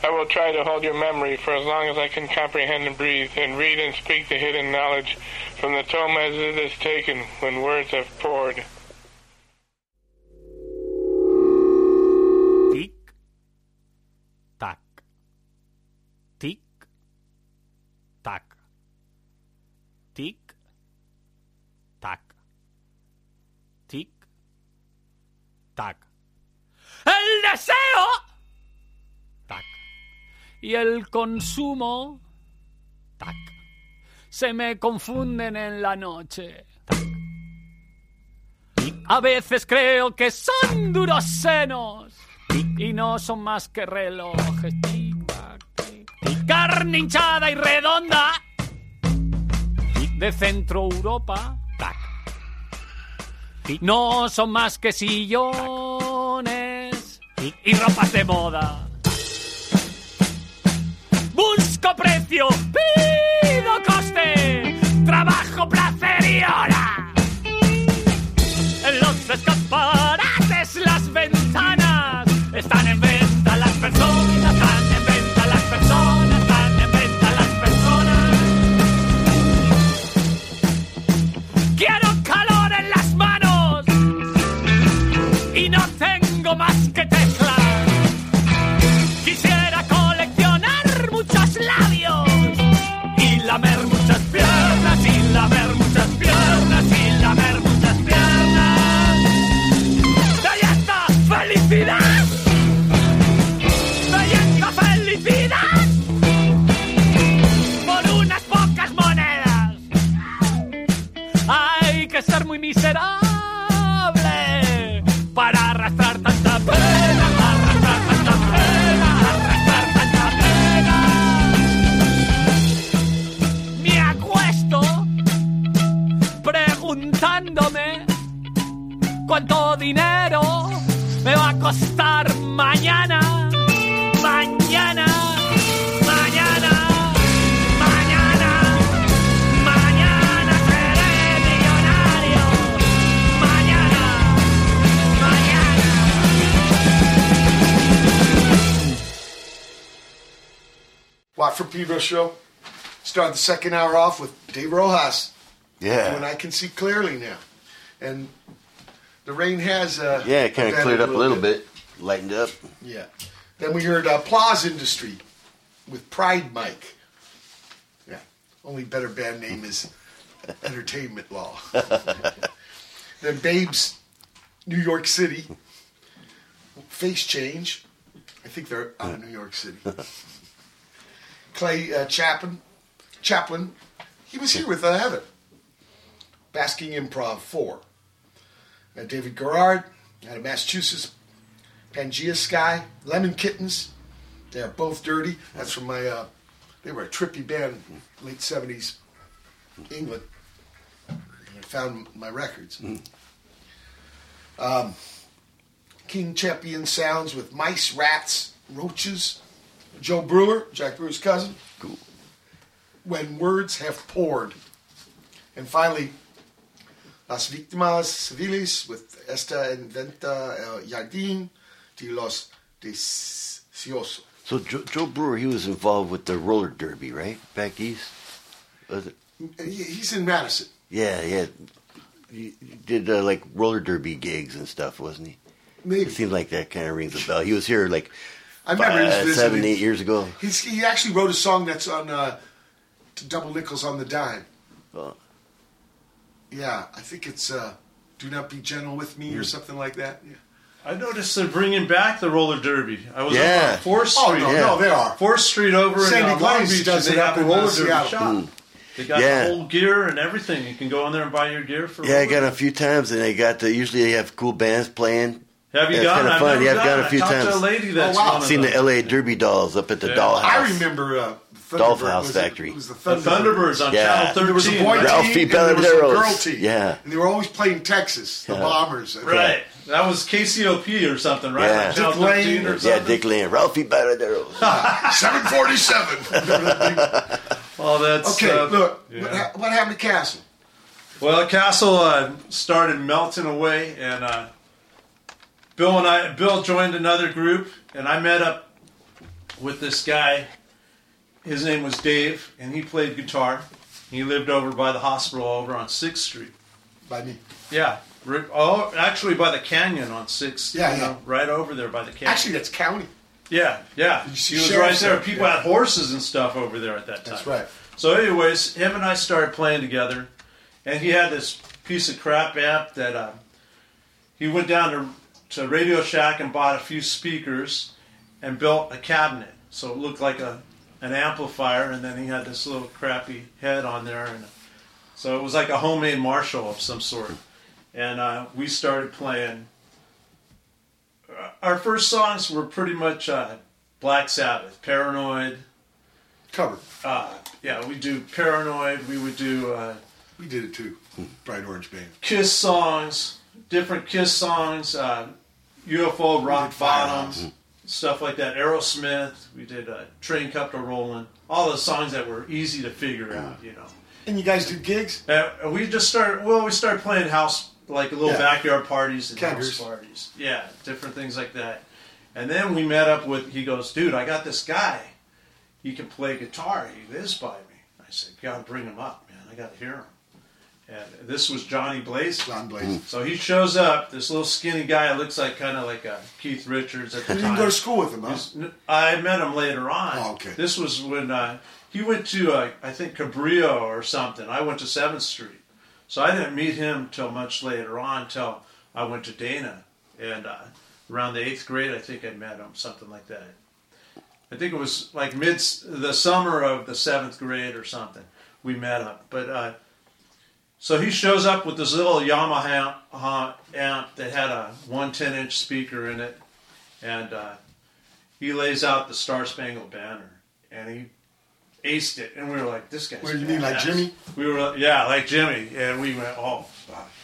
Speaker 7: I will try to hold your memory for as long as I can comprehend and breathe, and read and speak the hidden knowledge from the tome as it is taken when words have poured.
Speaker 8: Tic, tac. Tic, tac. Tic, tac. Tic, tac. El deseo. Y el consumo. Tac. Se me confunden en la noche. A veces creo que son duros senos y no son más que relojes. Carne hinchada y redonda de Centro Europa. No son más que sillones y ropas de moda. Busco precio, pido coste, trabajo, placer y hora. En los escaparates, las ventanas están en mañana, mañana, mañana, mañana, mañana seré millonario, mañana, mañana.
Speaker 1: Watt from Pedro show. Start the second hour off with Dave Rojas.
Speaker 2: Yeah.
Speaker 1: When I can see clearly now. And the rain has. Uh,
Speaker 2: Yeah, it kind of cleared up a little bit, lightened up.
Speaker 1: Yeah. Then we heard uh, Applause Industry with Pride Mic. Yeah. Only better band name is Entertainment Law. then Babes, New York City. Face Change. I think they're out of New York City. Clay uh, Chaplin. Chaplin. He was here with uh, Heather. Basking Improv 4. Uh, David Gerard out of Massachusetts. Pangaea Sky, Lemon Kittens. They are both dirty. That's from my. Uh, they were a trippy band, late seventies, England. I found my records. Um, King Champion Sounds with mice, rats, roaches. Joe Brewer, Jack Brewer's cousin.
Speaker 2: Cool.
Speaker 1: When words have poured, and finally, Las Víctimas Civiles with Esta En Venta El Jardín de los Deseosos.
Speaker 2: So Joe, Joe Brewer, he was involved with the roller derby, right? Back east?
Speaker 1: He's in Madison.
Speaker 2: Yeah, yeah. He did uh, like roller derby gigs and stuff, wasn't he?
Speaker 1: Maybe.
Speaker 2: It seems like that kind of rings a bell. He was here like
Speaker 1: I remember was
Speaker 2: seven, eight years ago.
Speaker 1: He's, he actually wrote a song that's on uh, Double Nickels on the Dime.
Speaker 2: Oh.
Speaker 1: Yeah, I think it's uh, Do Not Be Gentle with Me or
Speaker 2: Hmm.
Speaker 1: something like that. Yeah.
Speaker 3: I noticed they're bringing back the roller derby. I was
Speaker 1: Yeah.
Speaker 3: up on Fourth Street.
Speaker 1: Oh,
Speaker 3: Street.
Speaker 1: no, no, they are.
Speaker 3: Fourth Street over
Speaker 1: Sandy
Speaker 3: in uh, Long Beach.
Speaker 1: does
Speaker 3: and
Speaker 1: it
Speaker 3: they
Speaker 1: up
Speaker 3: have a
Speaker 1: in,
Speaker 3: roller derby
Speaker 1: Seattle.
Speaker 3: shop.
Speaker 2: Mm.
Speaker 3: They got
Speaker 2: Yeah.
Speaker 3: the whole gear and everything. You can go in there and buy your gear for.
Speaker 2: Yeah, I got a few times, and they got the. Usually, they have cool bands playing.
Speaker 3: Have you
Speaker 2: Yeah, it's
Speaker 3: gone?
Speaker 2: kinda
Speaker 3: I've
Speaker 2: fun.
Speaker 3: never
Speaker 2: Yeah, I've
Speaker 3: gone.
Speaker 2: gone a
Speaker 3: I
Speaker 2: few
Speaker 3: talked
Speaker 2: times.
Speaker 3: to a lady that's
Speaker 1: Oh, wow.
Speaker 3: one of
Speaker 2: Seen the. LA Derby dolls up at the
Speaker 3: Yeah.
Speaker 2: dollhouse.
Speaker 1: I remember uh,
Speaker 2: Dollhouse
Speaker 1: Thunderbird- was it-
Speaker 2: Factory.
Speaker 1: It was the
Speaker 3: The Thunderbirds on
Speaker 2: Yeah.
Speaker 3: Channel 13.
Speaker 1: There was a boy
Speaker 3: right?
Speaker 2: Ralphie
Speaker 1: team and there was a girl team.
Speaker 2: Yeah.
Speaker 1: And they were always playing Texas, the
Speaker 2: Yeah.
Speaker 1: Bombers.
Speaker 3: Right. That was KCOP or something, right?
Speaker 2: Yeah.
Speaker 3: Like
Speaker 1: Dick Lane.
Speaker 3: 13 or
Speaker 2: Yeah. Dick Lane, Ralphie Baladeros.
Speaker 1: 747.
Speaker 3: Oh, that's
Speaker 1: okay,
Speaker 3: uh,
Speaker 1: look.
Speaker 3: yeah.
Speaker 1: What, ha- what happened to Castle?
Speaker 3: Well, Castle uh, started melting away, and uh, Bill and I, Bill joined another group, and I met up with this guy. His name was Dave, and he played guitar. He lived over by the hospital over on Sixth Street.
Speaker 1: By me.
Speaker 3: Yeah, ri- oh, actually by the canyon on Six.
Speaker 1: Yeah,
Speaker 3: you
Speaker 1: yeah.
Speaker 3: know, right over there by the canyon.
Speaker 1: Actually, that's county.
Speaker 3: Yeah, yeah.
Speaker 1: You
Speaker 3: He
Speaker 1: see
Speaker 3: was right there.
Speaker 1: there,
Speaker 3: People
Speaker 1: yeah.
Speaker 3: had horses and stuff over there at that time.
Speaker 1: That's right.
Speaker 3: So, anyways, him and I started playing together, and he had this piece of crap amp that uh, he went down to, to Radio Shack and bought a few speakers and built a cabinet. So it looked like a an amplifier, and then he had this little crappy head on there, and so it was like a homemade Marshall of some sort. And uh, we started playing our first songs were pretty much uh, Black Sabbath, Paranoid.
Speaker 1: Covered.
Speaker 3: Uh, yeah, we do Paranoid. We would do uh,
Speaker 1: We did it too. Bright Orange Band.
Speaker 3: Kiss songs, different Kiss songs, uh, UFO, Rock
Speaker 1: did
Speaker 3: Bottom, stuff like that. Aerosmith. We did uh, Train Kept a Rolling. All the songs that were easy to figure out, you know.
Speaker 1: And you guys did gigs?
Speaker 3: Uh, we just started. Well, we started playing house, like little
Speaker 1: Yeah.
Speaker 3: backyard parties and
Speaker 1: Keggers.
Speaker 3: house parties. Yeah, different things like that. And then we met up with. He goes, "Dude, I got this guy. He can play guitar. He lives by me." I said, "Gotta bring him up, man. I gotta hear him." And this was Johnny Blaze.
Speaker 1: John Blaze.
Speaker 3: So he shows up. This little skinny guy looks like kind of like a Keith Richards at the
Speaker 1: You
Speaker 3: time.
Speaker 1: didn't go to school with him, huh?
Speaker 3: He's- I met him later on.
Speaker 1: Oh, okay.
Speaker 3: This was when uh, he went to, uh, I think, Cabrillo or something. I went to 7th Street. So I didn't meet him till much later on, till I went to Dana. And uh, around the eighth grade, I think I met him, something like that. I think it was like mid the summer of the seventh grade or something. We met up, but uh, so he shows up with this little Yamaha amp that had a 110 inch speaker in it, and uh, he lays out the Star Spangled Banner, and he aced it, and we were like, "This guy's."
Speaker 1: What do you mean, like. Jimmy?
Speaker 3: We were, yeah, like Jimmy, and we went, "Oh,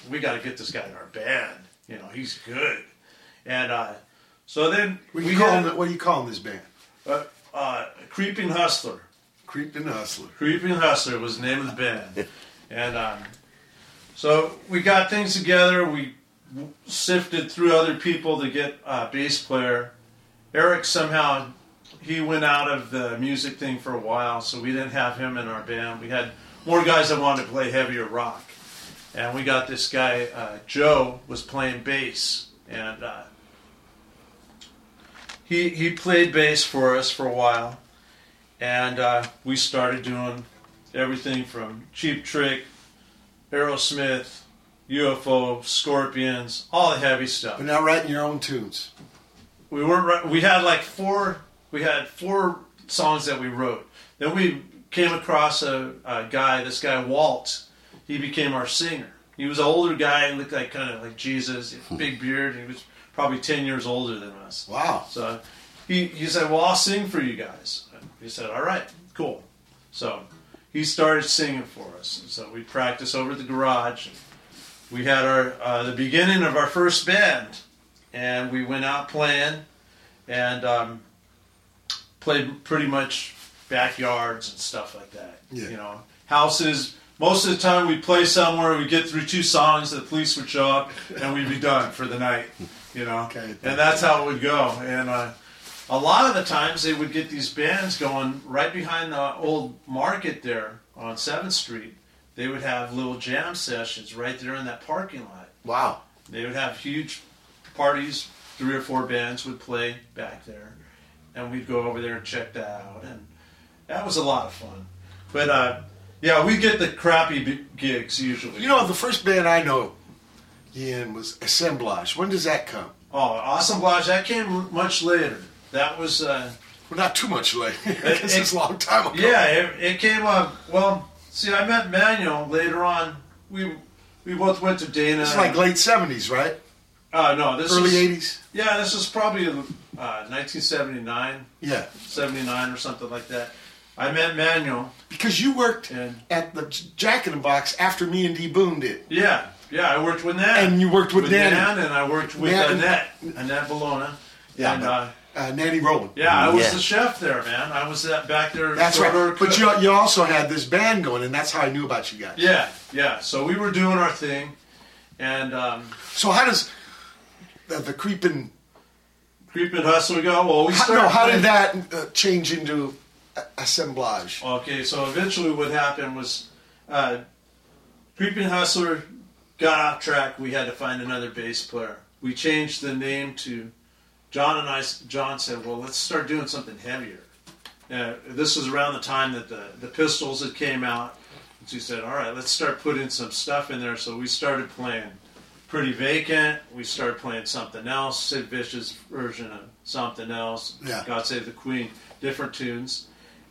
Speaker 3: we got to get this guy in our band. You know, he's good." And uh, so then we
Speaker 1: you call
Speaker 3: had
Speaker 1: him? What do you call him? This band?
Speaker 3: uh, uh, Creeping Hustler.
Speaker 1: Creeping Hustler.
Speaker 3: Creeping Hustler was the name of the band. And um, so we got things together. We sifted through other people to get a bass player. Eric somehow he went out of the music thing for a while, so we didn't have him in our band. We had more guys that wanted to play heavier rock, and we got this guy uh, Joe was playing bass, and uh, he he played bass for us for a while and uh, we started doing everything from Cheap Trick, Aerosmith, UFO, Scorpions, all the heavy stuff.
Speaker 1: But now writing your own tunes.
Speaker 3: We weren't. We had like four. We had four songs that we wrote. Then we came across a, a guy. This guy Walt. He became our singer. He was an older guy and looked like kind of like Jesus, big beard. He was probably ten years older than us.
Speaker 1: Wow.
Speaker 3: So he, he said, Well, I'll sing for you guys. He said, All right, cool. So he started singing for us. So we practiced over at the garage. We had our uh, the beginning of our first band, and we went out playing and um, played pretty much backyards and stuff like that.
Speaker 1: Yeah.
Speaker 3: You know, houses. Most of the time, we'd play somewhere, we'd get through two songs, the police would show up, and we'd be done for the night. You know,
Speaker 1: Okay.
Speaker 3: and that's how it would go. And uh, a lot of the times, they would get these bands going right behind the old market there on Seventh Street. They would have little jam sessions right there in that parking lot.
Speaker 1: Wow.
Speaker 3: They would have huge parties. Three or four bands would play back there, and we'd go over there and check that out, and that was a lot of fun. But uh, yeah, we get the crappy b- gigs usually.
Speaker 1: You know, the first band I know Ian was Assemblage. When does that come?
Speaker 3: oh, Awesome Blige, that came much later. That was uh,
Speaker 1: Well, not too much later.
Speaker 3: It-
Speaker 1: it's a long time ago.
Speaker 3: yeah, it, it came up. Well, see, I met Manuel later on. We we both went to Dana.
Speaker 1: It's like late 70s, right?
Speaker 3: Uh, no, this
Speaker 1: Early
Speaker 3: is,
Speaker 1: 80s?
Speaker 3: Yeah, this was probably uh, 1979.
Speaker 1: Yeah.
Speaker 3: 79 or something like that. I met Manuel.
Speaker 1: Because you worked
Speaker 3: And-
Speaker 1: at the Jack in the Box after me and D. Boon did.
Speaker 3: Yeah, yeah, I worked with Nan.
Speaker 1: And you worked with Nan.
Speaker 3: Nan, and I worked with
Speaker 1: Nan-
Speaker 3: Annette, Annette Bologna.
Speaker 1: Yeah,
Speaker 3: and,
Speaker 1: but,
Speaker 3: uh,
Speaker 1: uh, Nanny Rowland.
Speaker 3: yeah, I was
Speaker 2: Yeah.
Speaker 3: the chef there, man. I was that back there.
Speaker 1: That's right.
Speaker 3: of
Speaker 1: But you, you also had this band going, and that's how I knew about you guys.
Speaker 3: Yeah, yeah. So we were doing our thing, and um,
Speaker 1: So how does the, the creeping?
Speaker 3: Creep hustle go. Well, we
Speaker 1: How,
Speaker 3: started.
Speaker 1: no, how did that uh, change into assemblage?
Speaker 3: Okay, so eventually what happened was uh, Creeping Hustler got off track. We had to find another bass player. We changed the name to John and I. John said, "Well, let's start doing something heavier." Uh, this was around the time that the the Pistols had came out. And she said, "All right, let's start putting some stuff in there." So we started playing Pretty Vacant. We started playing something else. Sid Vicious version of something else.
Speaker 1: Yeah.
Speaker 3: God Save the Queen. Different tunes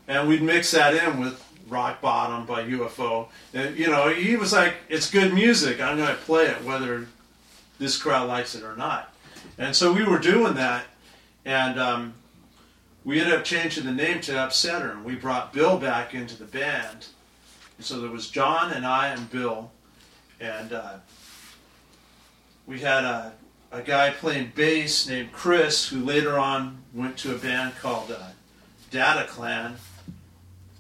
Speaker 3: and we'd mix that in with Rock Bottom by UFO. And you know, he was like, "It's good music. I'm going to play it whether this crowd likes it or not." And so we were doing that, and um, we ended up changing the name to Upsetter, and we brought Bill back into the band. And so there was John and I and Bill, and uh, we had a, a guy playing bass named Chris, who later on went to a band called uh, Data Clan,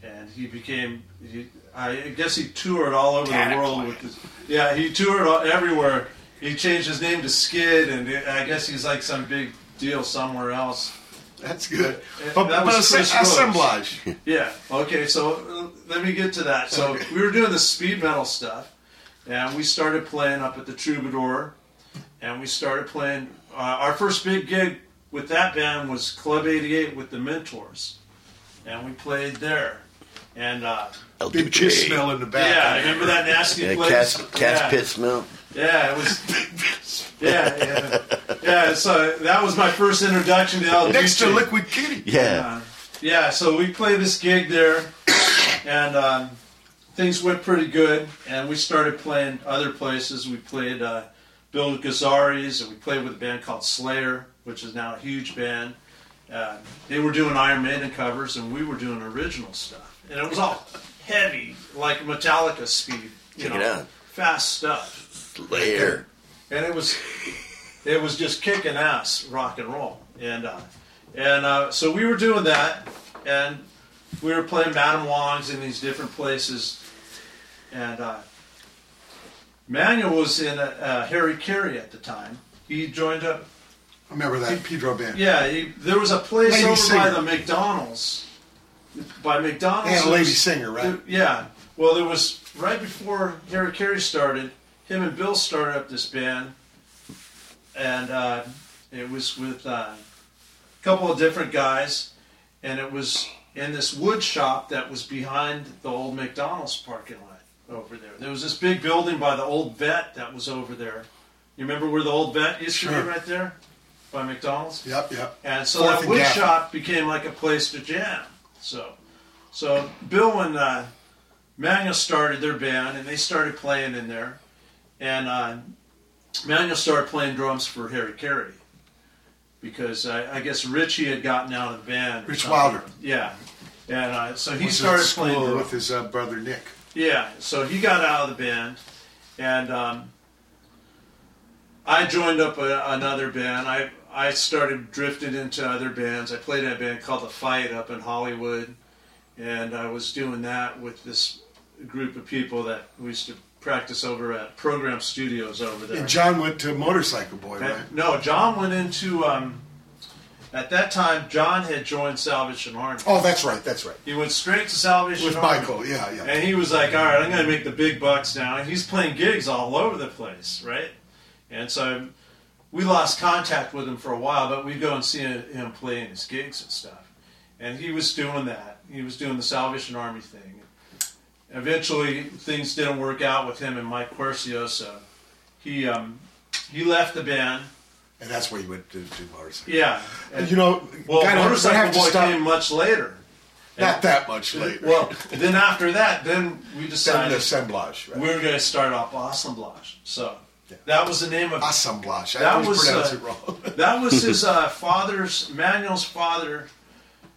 Speaker 3: and he became. He, I guess he toured all over
Speaker 1: Data
Speaker 3: the world
Speaker 1: Clan.
Speaker 3: with his. Yeah, he toured all, everywhere. He changed his name to Skid, and I guess he's like some big deal somewhere else.
Speaker 1: That's good. But,
Speaker 3: that
Speaker 1: but
Speaker 3: was
Speaker 1: as-
Speaker 3: Chris Rose.
Speaker 1: assemblage.
Speaker 3: Yeah. Okay. So uh, let me get to that. So
Speaker 1: Okay.
Speaker 3: we were doing the speed metal stuff, and we started playing up at the Troubadour, and we started playing. Uh, our first big gig with that band was Club '88 with the Mentors, and we played there. And uh,
Speaker 2: El
Speaker 1: Big
Speaker 2: Duce.
Speaker 1: piss smell in the back.
Speaker 3: yeah, remember that nasty
Speaker 2: Yeah,
Speaker 3: place?
Speaker 2: cat's, cat's
Speaker 3: yeah.
Speaker 2: piss smell.
Speaker 3: Yeah, it was. Yeah, yeah, yeah. So that was my first introduction to El
Speaker 1: Next to Liquid Kitty.
Speaker 2: Yeah.
Speaker 3: Uh, yeah, so we played this gig there, and um, things went pretty good. And we started playing other places. We played uh, Bill Gazzarri's, and we played with a band called Slayer, which is now a huge band. Uh, they were doing Iron Maiden covers, and we were doing original stuff. And it was all heavy, like Metallica speed, you
Speaker 2: Check it
Speaker 3: know,
Speaker 2: out.
Speaker 3: fast stuff
Speaker 2: Slayer.
Speaker 3: and it was it was just kicking ass rock and roll and uh, and uh, so we were doing that and we were playing Madam Wong's in these different places and uh, Manuel was in uh, uh, Harry Carey at the time. He joined up.
Speaker 1: I remember that Pedro band.
Speaker 3: yeah he, there was a place
Speaker 1: Lady
Speaker 3: over by the McDonald's. By McDonald's
Speaker 1: Yeah,
Speaker 3: there
Speaker 1: Lady
Speaker 3: was-
Speaker 1: Singer, right?
Speaker 3: there- yeah. Well there was right before Harry Carey started. Him and Bill started up this band. And uh, it was with uh, a couple of different guys, and it was in this wood shop that was behind the old McDonald's parking lot over there. There was this big building by the old vet that was over there. You remember where the old vet used to
Speaker 1: Sure.
Speaker 3: be right there by McDonald's?
Speaker 1: Yep, yep.
Speaker 3: And so
Speaker 1: Fourth
Speaker 3: that wood
Speaker 1: Gaffney.
Speaker 3: shop became like a place to jam. So, so Bill and uh, Manuel started their band, and they started playing in there. And uh, Manuel started playing drums for Harry Carey because I, I guess Richie had gotten out of the band.
Speaker 1: Rich
Speaker 3: something.
Speaker 1: Wilder.
Speaker 3: Yeah, and uh, so he started playing
Speaker 1: with his uh, brother Nick.
Speaker 3: Yeah, so he got out of the band, and um, I joined up a, another band. I I started drifting into other bands. I played in a band called The Fight up in Hollywood, and I was doing that with this group of people that we used to practice over at Program Studios over there.
Speaker 1: And John went to Motorcycle Boy,
Speaker 3: And-
Speaker 1: right?
Speaker 3: No, John went into. Um, at that time, John had joined Salvation Army.
Speaker 1: Oh, that's right, that's right.
Speaker 3: He went straight to Salvation Army.
Speaker 1: With
Speaker 3: Army.
Speaker 1: Michael, yeah, yeah.
Speaker 3: And he was like, all right, I'm going to make the big bucks now. And he's playing gigs all over the place, right? And so we lost contact with him for a while, but we'd go and see him playing his gigs and stuff. And he was doing that. He was doing the Salvation Army thing. Eventually, things didn't work out with him and Mike Quercio, so he um, he left the band.
Speaker 1: And that's where you went to, to Motorcycle.
Speaker 3: Yeah.
Speaker 1: And you know,
Speaker 3: well,
Speaker 1: gotta-
Speaker 3: Motorcycle
Speaker 1: have to
Speaker 3: Boy
Speaker 1: stop-
Speaker 3: came much later.
Speaker 1: Not that much later.
Speaker 3: Well, then after that, then we
Speaker 1: Then
Speaker 3: decided
Speaker 1: the assemblage, right?
Speaker 3: we were going to start off assemblage. So That was the name of
Speaker 1: Assemblage. I
Speaker 3: That
Speaker 1: always
Speaker 3: was
Speaker 1: pronounce
Speaker 3: uh,
Speaker 1: it wrong.
Speaker 3: that was his uh, father's Manuel's father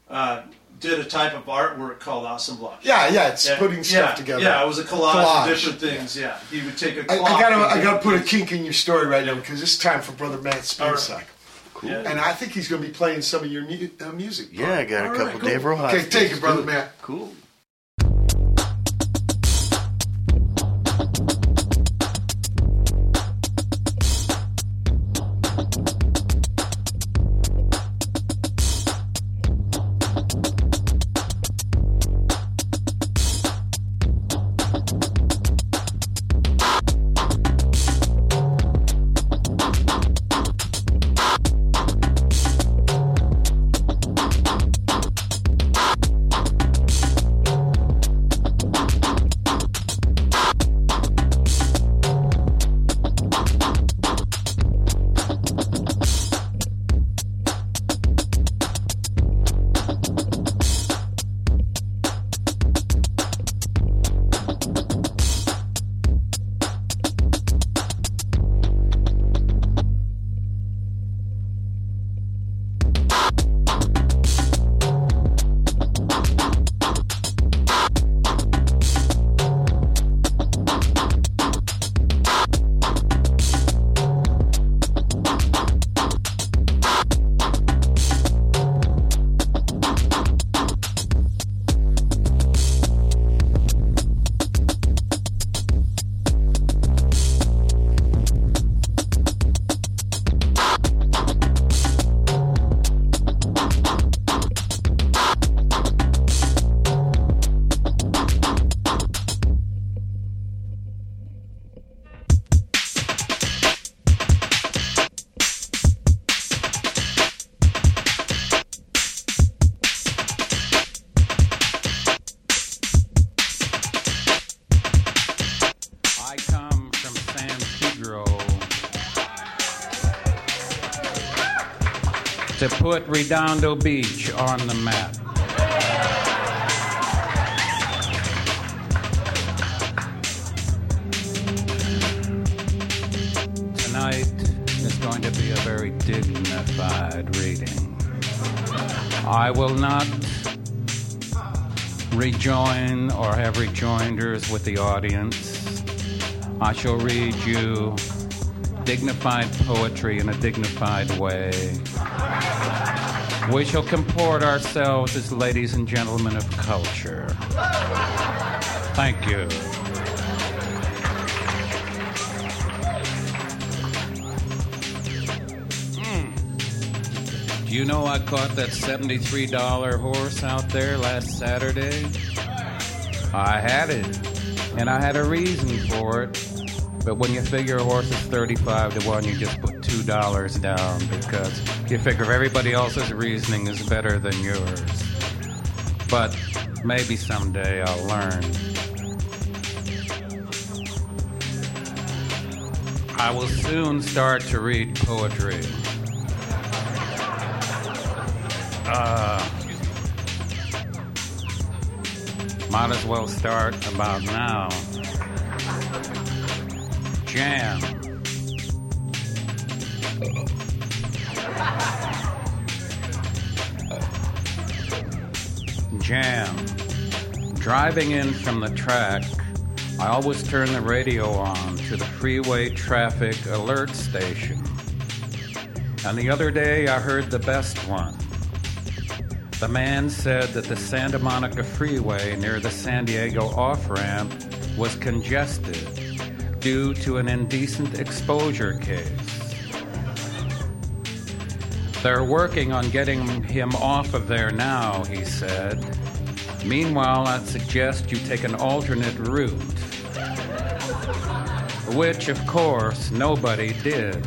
Speaker 3: uh, did a type of artwork called assemblage.
Speaker 1: Yeah, yeah, it's putting stuff
Speaker 3: yeah,
Speaker 1: together.
Speaker 3: Yeah, it was a collage,
Speaker 1: Collage.
Speaker 3: of different things. Yeah, he would take a
Speaker 1: I,
Speaker 3: clock.
Speaker 1: I gotta, I gotta put a kink in your story right now because it's time for Brother Matt Spin Cycle.
Speaker 3: Cool.
Speaker 1: And I think he's gonna be playing some of your mu- uh, music.
Speaker 2: Yeah, I got a
Speaker 1: All
Speaker 2: couple
Speaker 1: cool.
Speaker 2: Dave Rojas.
Speaker 1: Okay, take it, Brother
Speaker 2: Cool.
Speaker 1: Matt.
Speaker 2: Cool.
Speaker 9: Redondo Beach on the map. Tonight is going to be a very dignified reading. I will not rejoin or have rejoinders with the audience. I shall read you dignified poetry in a dignified way. We shall comport ourselves as ladies and gentlemen of culture. Thank you. Mm. Do you know I caught that $73 horse out there last Saturday? I had it, and I had a reason for it. But when you figure a horse is 35 to 1, you just put $2 down because you figure everybody else's reasoning is better than yours. But maybe someday I'll learn. I will soon start to read poetry. Uh, might as well start about now. Jam. Jam. Driving in from the track, I always turn the radio on to the freeway traffic alert station. And the other day I heard the best one. The man said that the Santa Monica freeway near the San Diego off ramp was congested due to an indecent exposure case. They're working on getting him off of there now, he said. Meanwhile, I'd suggest you take an alternate route. Which, of course, nobody did.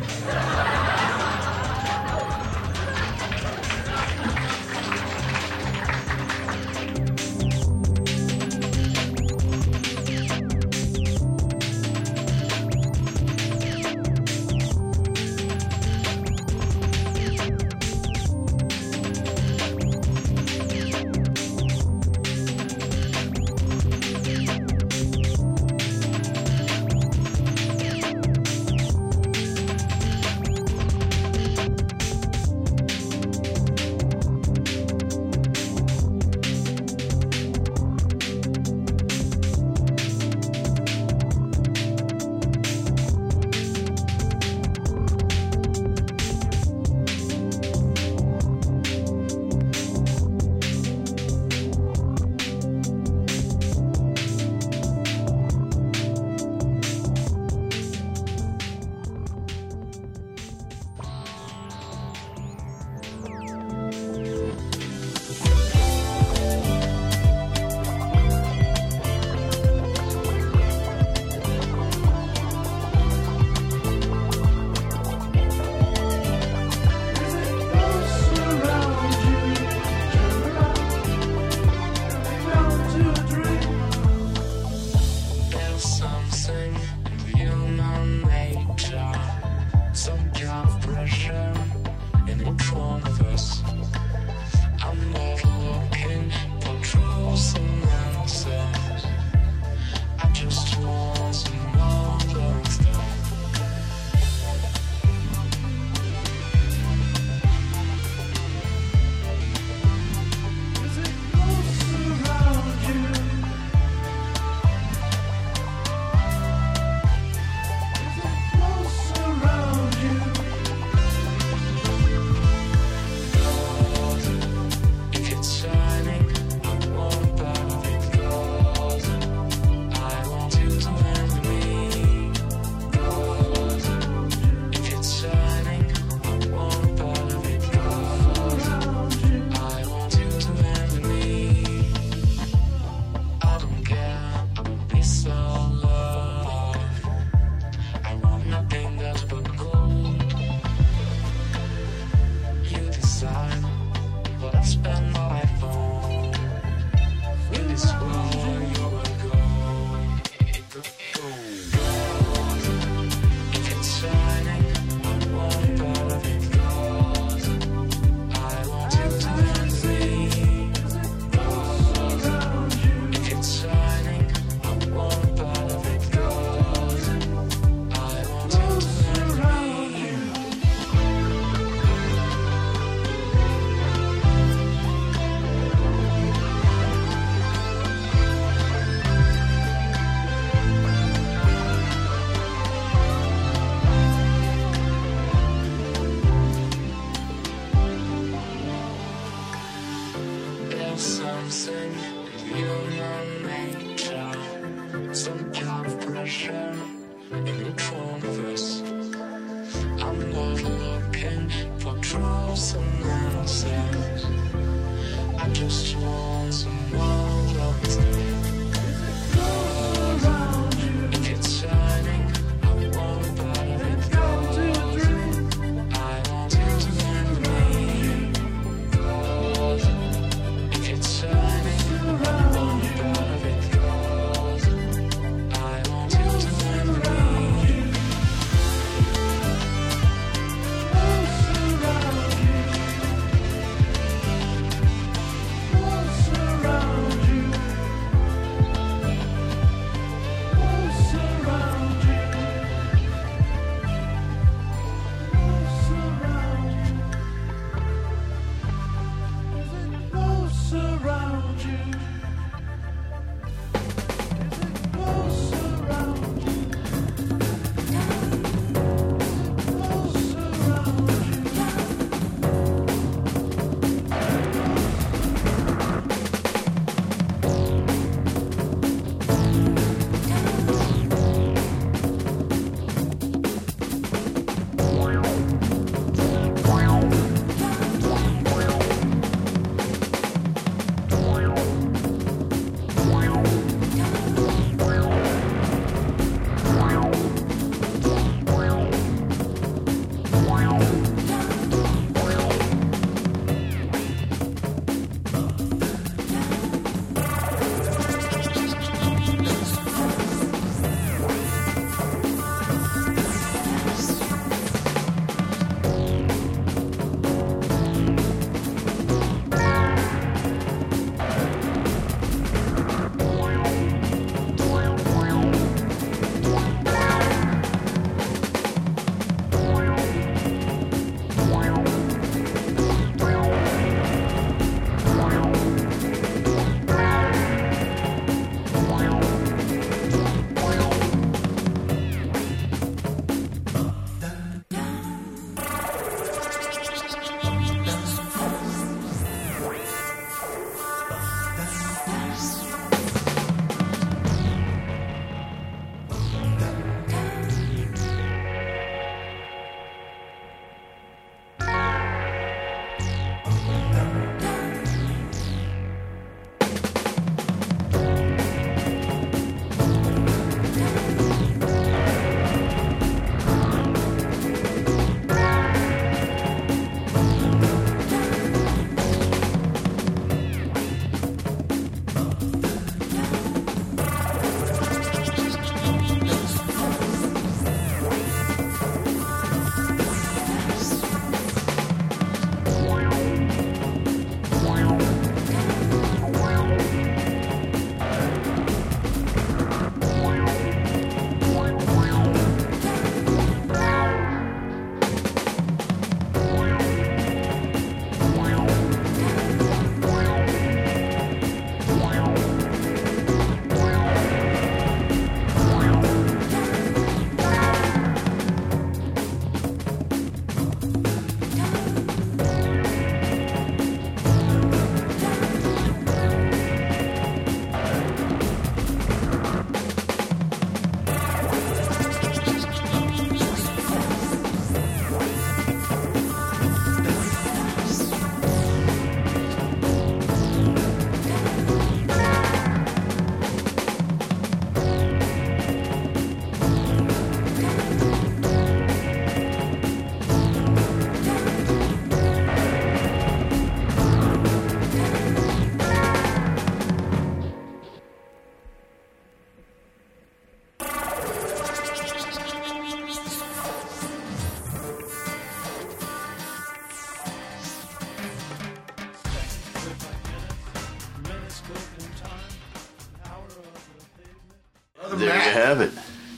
Speaker 2: Have it.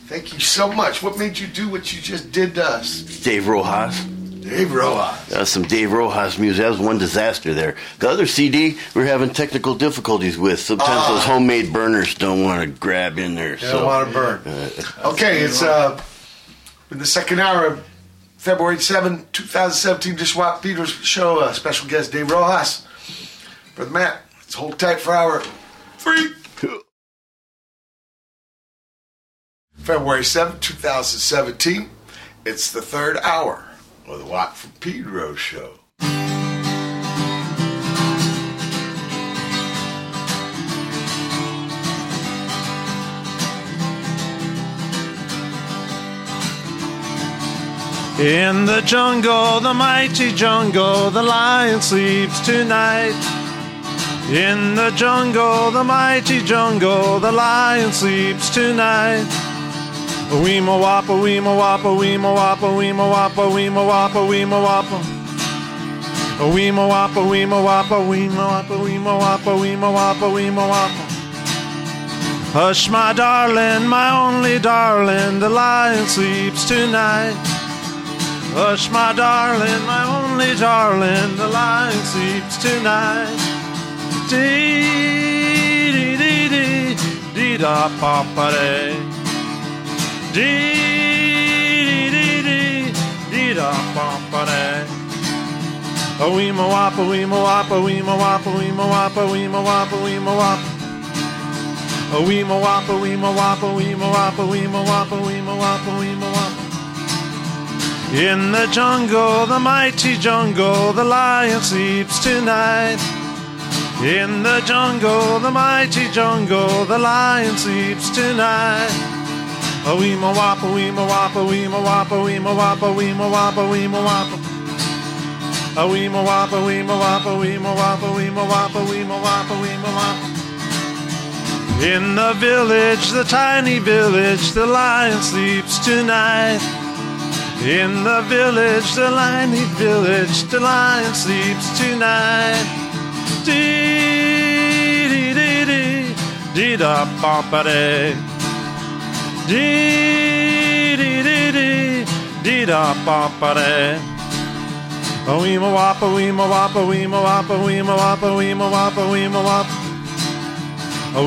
Speaker 1: Thank you so much. What made you do what you just did to us?
Speaker 2: Dave Rojas.
Speaker 1: Dave Rojas.
Speaker 2: That was some Dave Rojas music. That was one disaster there. The other CD we're having technical difficulties with. Sometimes
Speaker 1: Ah.
Speaker 2: those homemade burners don't want to grab in there.
Speaker 1: They
Speaker 2: so.
Speaker 1: don't want to burn. Okay, it's uh, in the second hour of February 7, 2017, Dishwap Theater's show. Uh, special guest Dave Rojas. Brother Matt, let's hold tight for hour three. February 7, 2017. It's the third hour of the Watt from Pedro show.
Speaker 3: In the jungle, the mighty jungle, the lion sleeps tonight. In the jungle, the mighty jungle, the lion sleeps tonight. Weema wappa, weema wappa, weema wappa, weema wappa, weema wappa, weema wappa. Weema wappa, weema wappa, weema wappa, weema wappa, weema wappa, weema wappa. Hush, my darling, my only darling, the lion sleeps tonight. Hush, my darling, my only darling, the lion sleeps tonight. Dee dee dee dee dee da pa pa day. Dee dee dee dee da pa pa day. A weema wappa, weema wappa, weema wappa, weema wappa, weema wappa, weema wappa. A weema wappa, weema wappa, weema wappa, weema wappa, weema wappa, weema wappa. In the jungle, the mighty jungle, the lion sleeps tonight. In the jungle, the mighty jungle, the lion sleeps tonight. A weema wappa, weema wappa, weema wappa, weema wappa, weema wappa, weema wappa. A weema wappa, weema wappa, weema wappa, weema wappa, weema wappa, weema wappa. In the village, the tiny village, the lion sleeps tonight. In the village, the tiny village, the lion sleeps tonight. Dee dee dee dee dee da ba ba day. Dee dee dee dee dee da ba ba day. A weema wappa, weema wappa, weema wappa, weema wappa, weema wappa, weema wappa. A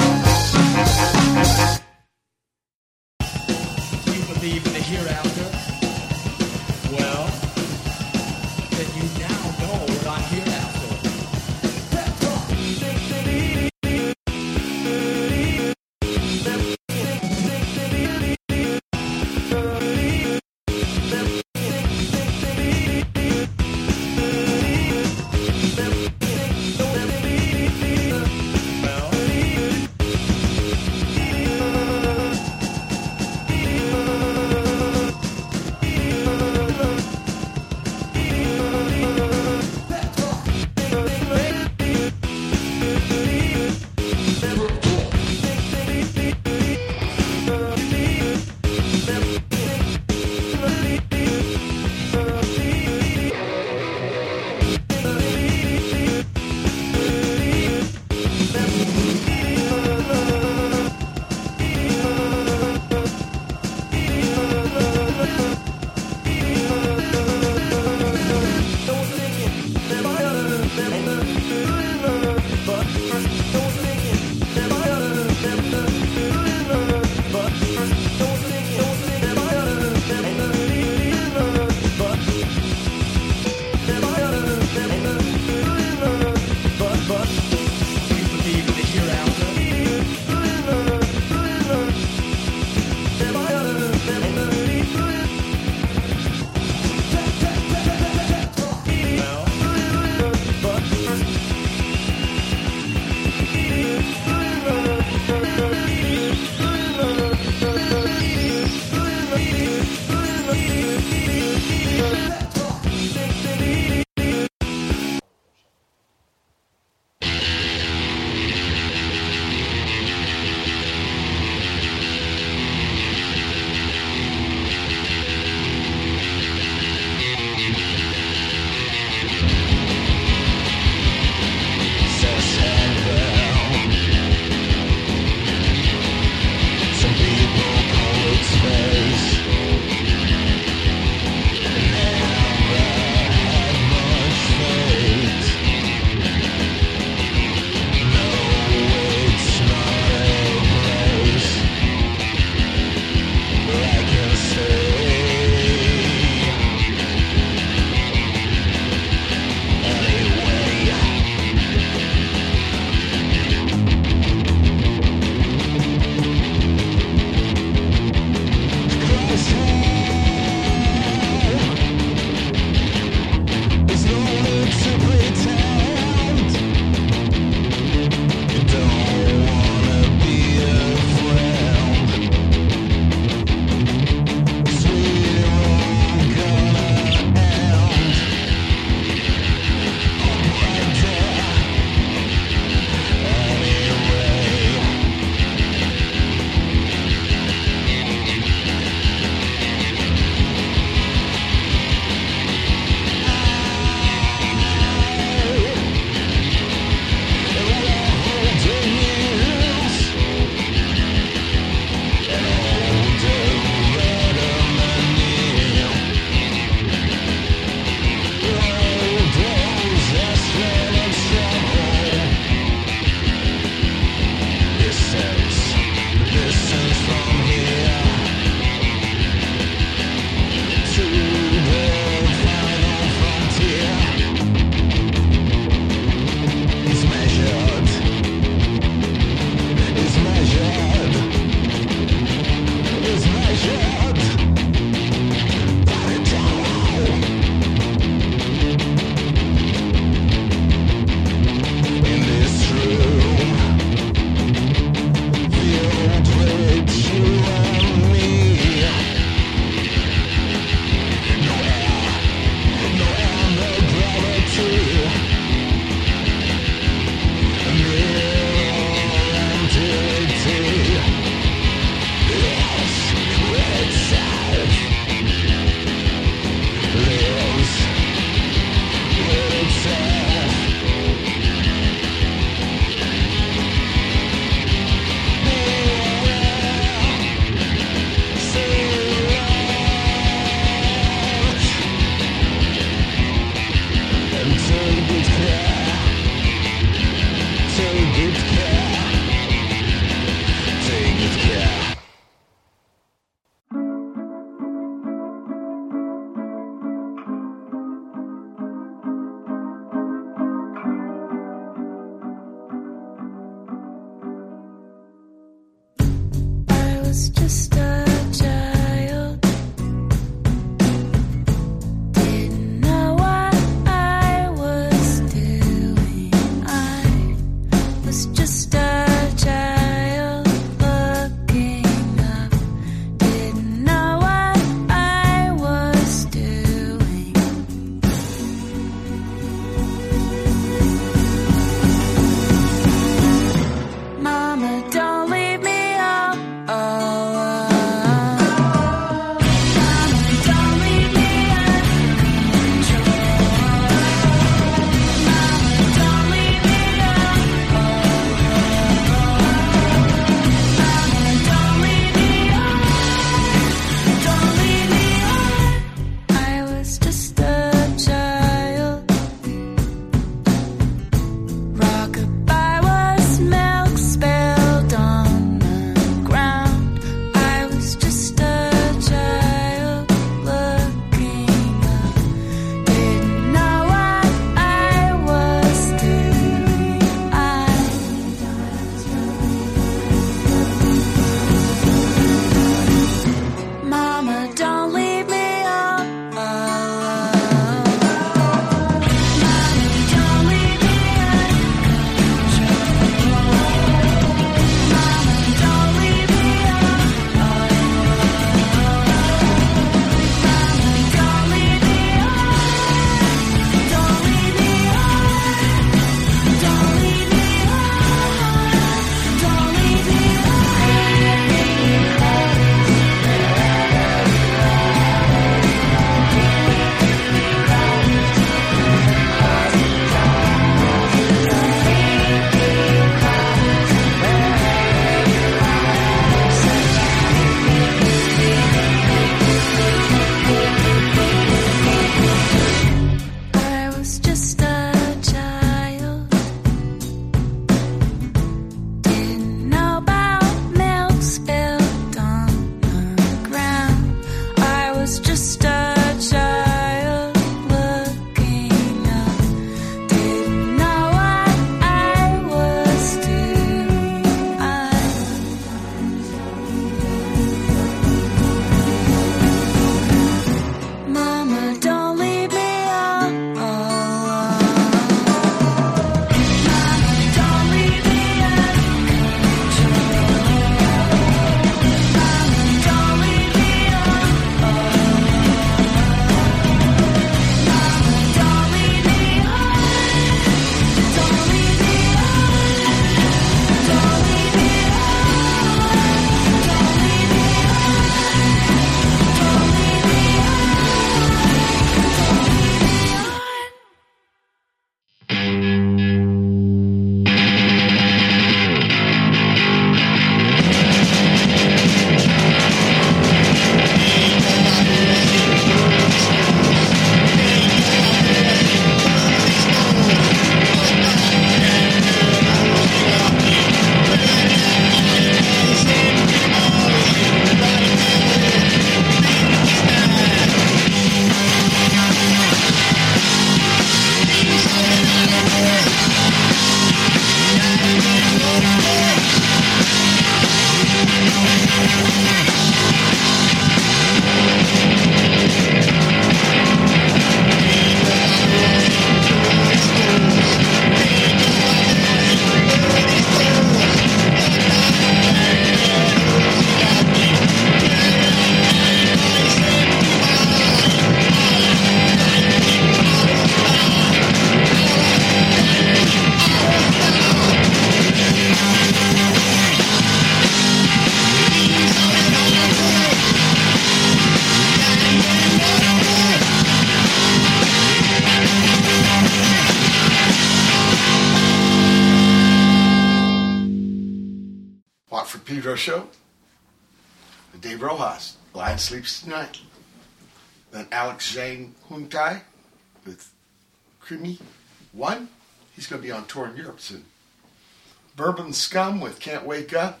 Speaker 1: Scum with Can't Wake Up.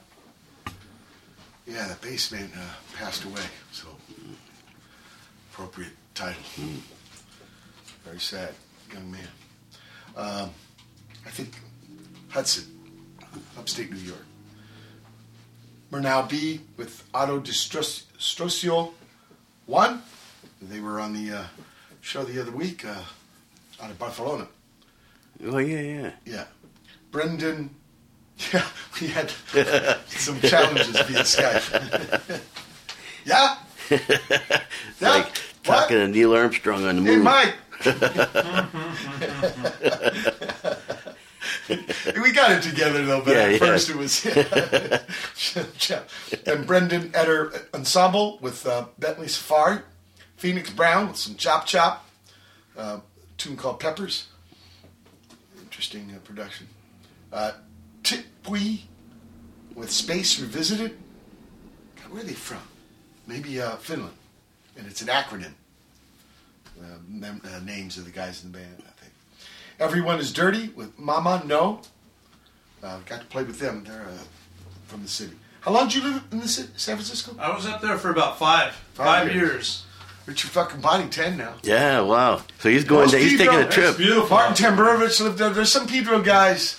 Speaker 1: Yeah, the bassman uh, passed away, so appropriate title. Very sad, young man. Um, I think Hudson, upstate New York. Murnau B with Autodestruccio 1. They were on the uh, show the other week uh, out of Barcelona.
Speaker 2: Oh, yeah, yeah.
Speaker 1: Yeah. Brendan yeah, we had some challenges via Skype. yeah?
Speaker 2: It's like talking to Neil Armstrong on the moon. Hey.
Speaker 1: Mike. we got it together though, but
Speaker 2: Yeah,
Speaker 1: at
Speaker 2: yeah.
Speaker 1: first it was. and Brendan Eder Ensemble with uh, Bentley Safari, Phoenix Brown with some Chop Chop, uh, tune called Peppers. Interesting uh, production. Titpwe with Space Revisited. God, where are they from? Maybe uh, Finland. And it's an acronym. Uh, mem- uh, names of the guys in the band, I think. Everyone is Dirty with Mama No. Uh, got to play with them. They're uh, from the city. How long did you live in the city, San Francisco?
Speaker 3: I was up there for about five, five, years.
Speaker 1: Richard fucking Body, 10 now.
Speaker 2: Yeah, wow. So he's going.
Speaker 1: Most
Speaker 2: To, he's
Speaker 1: Pedro-
Speaker 2: taking a trip.
Speaker 1: Martin Tamburovich lived there. There's some Pedro guys.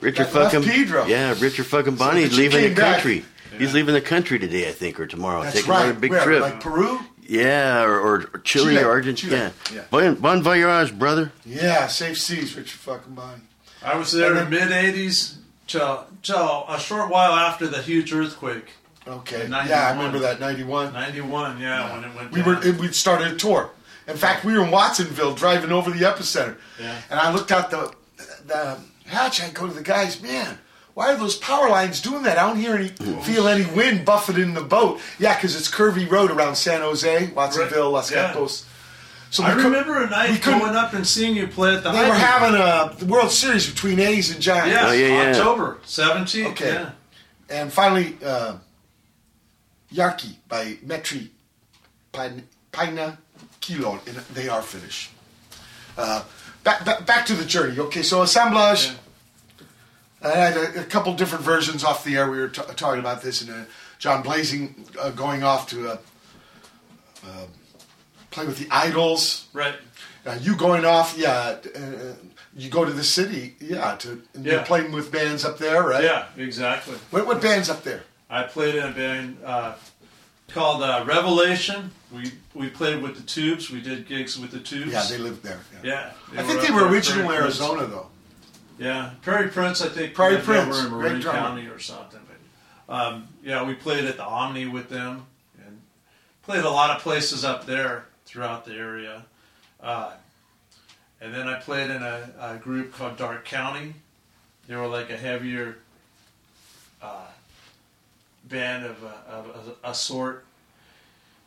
Speaker 2: Richard
Speaker 1: That
Speaker 2: fucking
Speaker 1: Pedro.
Speaker 2: Yeah, Richard fucking Bonnie's
Speaker 1: Richard
Speaker 2: leaving the
Speaker 1: came back.
Speaker 2: country. He's leaving the country today, I think, or tomorrow.
Speaker 1: That's
Speaker 2: taking
Speaker 1: right.
Speaker 2: another big
Speaker 1: Where,
Speaker 2: trip.
Speaker 1: like Peru?
Speaker 2: yeah, or, or, or Chile,
Speaker 1: Chile,
Speaker 2: or Argentina.
Speaker 1: Chile,
Speaker 2: Yeah.
Speaker 1: yeah.
Speaker 2: Bon, bon voyage, brother.
Speaker 1: Yeah, safe seas, Richard fucking Body.
Speaker 3: I was there
Speaker 1: And
Speaker 3: in the mid '80s till till a short while after the huge earthquake.
Speaker 1: Okay. Yeah, I remember that, 91.
Speaker 3: 91, yeah, when it went
Speaker 1: We
Speaker 3: down.
Speaker 1: were we started a tour. In fact, we were in Watsonville driving over the epicenter.
Speaker 3: Yeah.
Speaker 1: And I looked out the the hatch. I go to the guys, man. Why are those power lines doing that? I don't hear any, feel any wind buffeting the boat. Yeah, because it's curvy road around San Jose, Watsonville, Los
Speaker 3: Yeah.
Speaker 1: Gatos. So
Speaker 3: I
Speaker 1: we cou-
Speaker 3: remember a night
Speaker 1: we couldn't-
Speaker 3: going up and seeing you play at the.
Speaker 1: They were having a the World Series between A's and Giants.
Speaker 3: Yes,
Speaker 2: Oh, yeah, yeah.
Speaker 3: October 17th.
Speaker 1: Okay.
Speaker 3: Yeah.
Speaker 1: And finally, uh, Jarki by Metri Pin- Painaa Kilo. And they are Finnish. Uh, back, back, back to the journey. Okay, so assemblage. I had a, a couple different versions off the air. We were t- talking about this, and uh, John Blazing uh, going off to uh, uh, play with the Idols.
Speaker 3: Right.
Speaker 1: Uh, you going off, yeah. Uh, you go to the city, yeah. To and you're
Speaker 3: Yeah.
Speaker 1: playing with bands up there, right?
Speaker 3: Yeah, exactly.
Speaker 1: What, what bands up there?
Speaker 3: I played in a band uh, called uh, Revelation. We we played with the Tubes. We did gigs with the Tubes.
Speaker 1: Yeah, they lived there. Yeah.
Speaker 3: Yeah.
Speaker 1: I think they were
Speaker 3: originally Prince.
Speaker 1: Arizona, though.
Speaker 3: Yeah, Prairie Prince. I think
Speaker 1: Prairie
Speaker 3: they
Speaker 1: Prince,
Speaker 3: were in Marin. County or something. But um, yeah, we played at the Omni with them and played a lot of places up there throughout the area. Uh, and then I played in a, a group called Dark County. They were like a heavier uh, band of a, of a, a sort.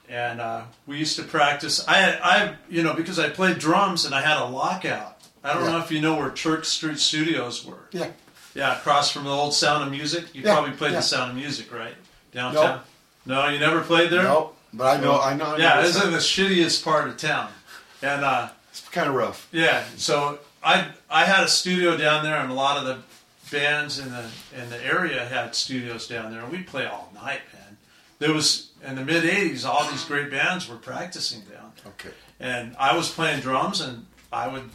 Speaker 3: And uh, we used to practice. I, had, I, you know, because I played drums and I had a lockout. I don't
Speaker 1: Yeah.
Speaker 3: know if you know where Church Street Studios were.
Speaker 1: Yeah.
Speaker 3: Yeah, across from the old Sound of Music. You
Speaker 1: Yeah,
Speaker 3: probably played
Speaker 1: yeah.
Speaker 3: the Sound of Music, right? Downtown. No, you never played there.
Speaker 1: No, but I know- I know- I know
Speaker 3: Yeah,
Speaker 1: the
Speaker 3: it's in the shittiest part of town, and uh,
Speaker 1: it's kind of rough.
Speaker 3: Yeah, so I I had a studio down there, and a lot of the bands in the in the area had studios down there, and we'd play all night, man. There was in the mid '80s, all these great bands were practicing down. There.
Speaker 1: Okay.
Speaker 3: And I was playing drums, and I would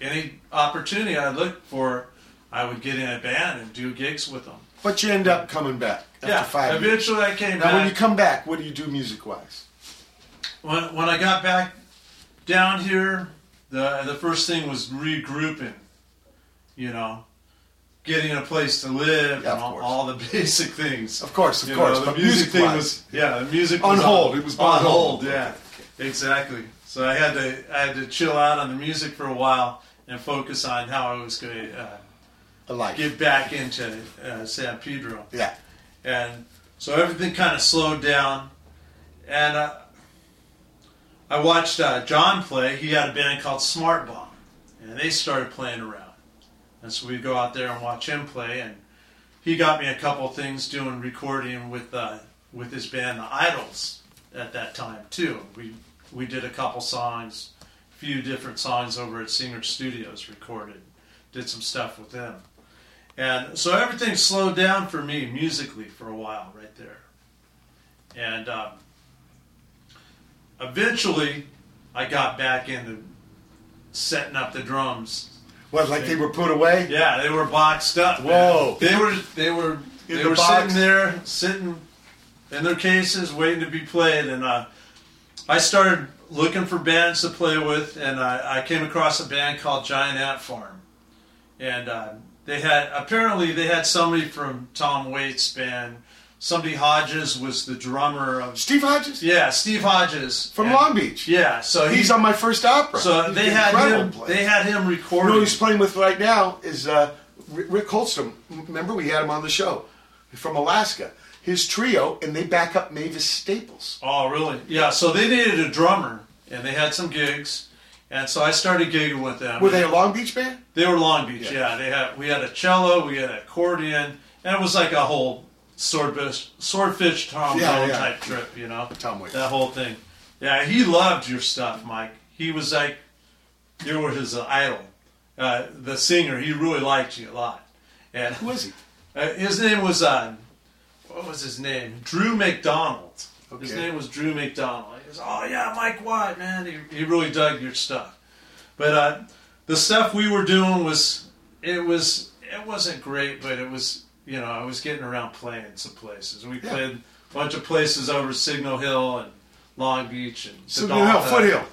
Speaker 3: any opportunity I looked for, I would get in a band and do gigs with them.
Speaker 1: But you end up coming back after
Speaker 3: Yeah,
Speaker 1: five years.
Speaker 3: eventually I came back.
Speaker 1: now, when you come back, what do you do music wise?
Speaker 3: when when I got back down here, the the first thing was regrouping. You know, getting a place to live and all, all the basic things.
Speaker 1: Of course, of
Speaker 3: You
Speaker 1: course,
Speaker 3: the
Speaker 1: but
Speaker 3: music thing was yeah, the music
Speaker 1: On
Speaker 3: was
Speaker 1: hold, it was
Speaker 3: on
Speaker 1: on
Speaker 3: hold.
Speaker 1: hold.
Speaker 3: Yeah, exactly. So I had to I had to chill out on the music for a while and focus on how I was going to uh, get back into uh, San Pedro.
Speaker 1: Yeah.
Speaker 3: And so everything kind of slowed down. And uh, I watched uh, John play. He had a band called Smart Bomb. And they started playing around. And so we'd go out there and watch him play. And he got me a couple things doing recording with uh, with his band, The Idols, at that time, too. We, we did a couple songs, a few different songs over at Singer Studios recorded. Did some stuff with them. And so everything slowed down for me musically for a while right there. And um, eventually I got back into setting up the drums.
Speaker 1: What, like they were put away?
Speaker 3: Yeah, they were boxed up. man.
Speaker 1: Whoa.
Speaker 3: They were they were
Speaker 1: In
Speaker 3: they
Speaker 1: the
Speaker 3: were
Speaker 1: box?
Speaker 3: sitting there, sitting in their cases, waiting to be played, and uh, I started looking for bands to play with, and I, I came across a band called Giant Ant Farm, and uh, they had apparently they had somebody from Tom Waits' band. Somebody Hodges was the drummer of
Speaker 1: Steve Hodges.
Speaker 3: Yeah, Steve Hodges
Speaker 1: From
Speaker 3: And-
Speaker 1: Long Beach.
Speaker 3: Yeah, so
Speaker 1: he's on my first opera.
Speaker 3: So
Speaker 1: He's
Speaker 3: they had him.
Speaker 1: player.
Speaker 3: They had him
Speaker 1: You
Speaker 3: recording.
Speaker 1: know who he's playing with right now is uh, Rick Rick Holmstrom. Remember we had him on the show from Alaska. His trio, and they back up Mavis Staples.
Speaker 3: Oh, really? Yeah. So they needed a drummer, and they had some gigs, and so I started gigging with them.
Speaker 1: Were they a Long Beach band?
Speaker 3: They were Long Beach.
Speaker 1: Yeah.
Speaker 3: Yeah. They had we had a cello, we had an accordion, and it was like a whole swordfish, swordfish Tom
Speaker 1: Yeah,
Speaker 3: Bone
Speaker 1: yeah.
Speaker 3: type trip. You know,
Speaker 1: Tom Waits.
Speaker 3: that whole thing. Yeah, he loved your stuff, Mike. He was like, you were his uh, idol. Uh, the singer, he really liked you a lot. And
Speaker 1: who was he?
Speaker 3: Uh, his name was uh, what was his name? Drew McDonald. His name was Drew McDonald. He goes, oh yeah, Mike White, man. He, he really dug your stuff. But uh, the stuff we were doing was it was it wasn't great, but it was you know I was getting around playing some places. We
Speaker 1: Yeah.
Speaker 3: played a bunch of places over Signal Hill and Long Beach and
Speaker 1: Signal Hill,
Speaker 3: Hut.
Speaker 1: Foothill.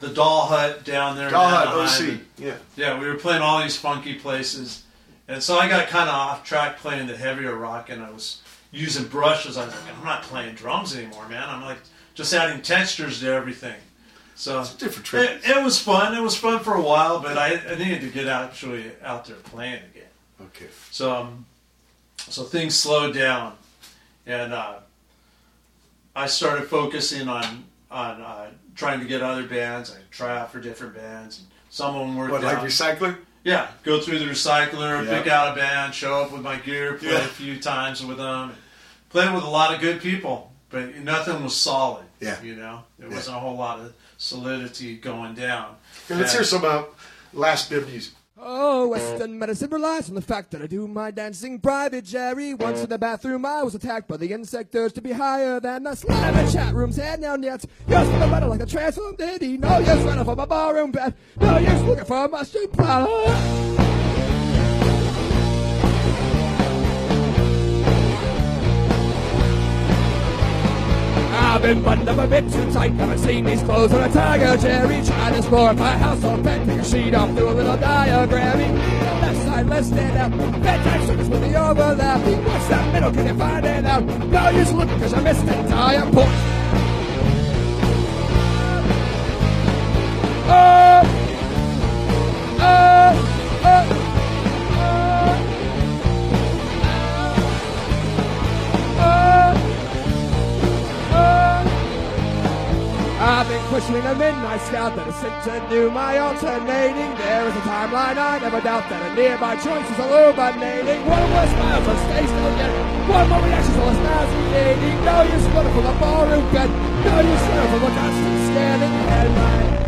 Speaker 3: the Doll Hut down there.
Speaker 1: Doll Hut, OC,
Speaker 3: And-
Speaker 1: yeah.
Speaker 3: yeah, we were playing all these funky places, and so I got kind of off track playing the heavier rock, and I was using brushes. I was like, I'm not playing drums anymore, man. I'm like just adding textures to everything. So
Speaker 1: It's a different
Speaker 3: it, it was fun. It was fun for a while, but I, I needed to get actually out there playing again.
Speaker 1: Okay.
Speaker 3: So, um, so things slowed down, and uh, I started focusing on on uh, trying to get other bands. I try out for different bands, and some of them worked
Speaker 1: What, like. Recycler?
Speaker 3: Yeah, go through the recycler,
Speaker 1: Yeah.
Speaker 3: pick out a band, show up with my gear, play
Speaker 1: Yeah.
Speaker 3: a few times with them, play with a lot of good people, but nothing was solid.
Speaker 1: Yeah.
Speaker 3: you know, there
Speaker 1: Yeah.
Speaker 3: wasn't a whole lot of solidity going down.
Speaker 1: Let's
Speaker 3: And-
Speaker 1: hear some uh, last bit of music.
Speaker 10: Oh, Western medicine relies on the fact that I do my dancing private, Jerry. Once in the bathroom, I was attacked by the insect. insectors to be higher than the slime in chat rooms head down yet. Yes, for the better like a transformed ditty. No use running for my barroom bed. No use looking for my street plow. I've been buttoned up a bit too tight. Haven't seen these clothes on a tiger, Jerry. Trying to explore my house on bed. Take a sheet off, do a little diagramming. Left side, let's stand out. Bedtime circles with the overlapping. What's that middle? Can you find it out? No use looking cause I missed the entire point. Questioning a midnight scout that is sent to do my alternating. There is a timeline, I never doubt that a nearby choice is illuminating. One more smiles on stage, still yet. One more reaction, so it's nauseating. No use running from a ballroom bed. No use running from a constant scanning headline.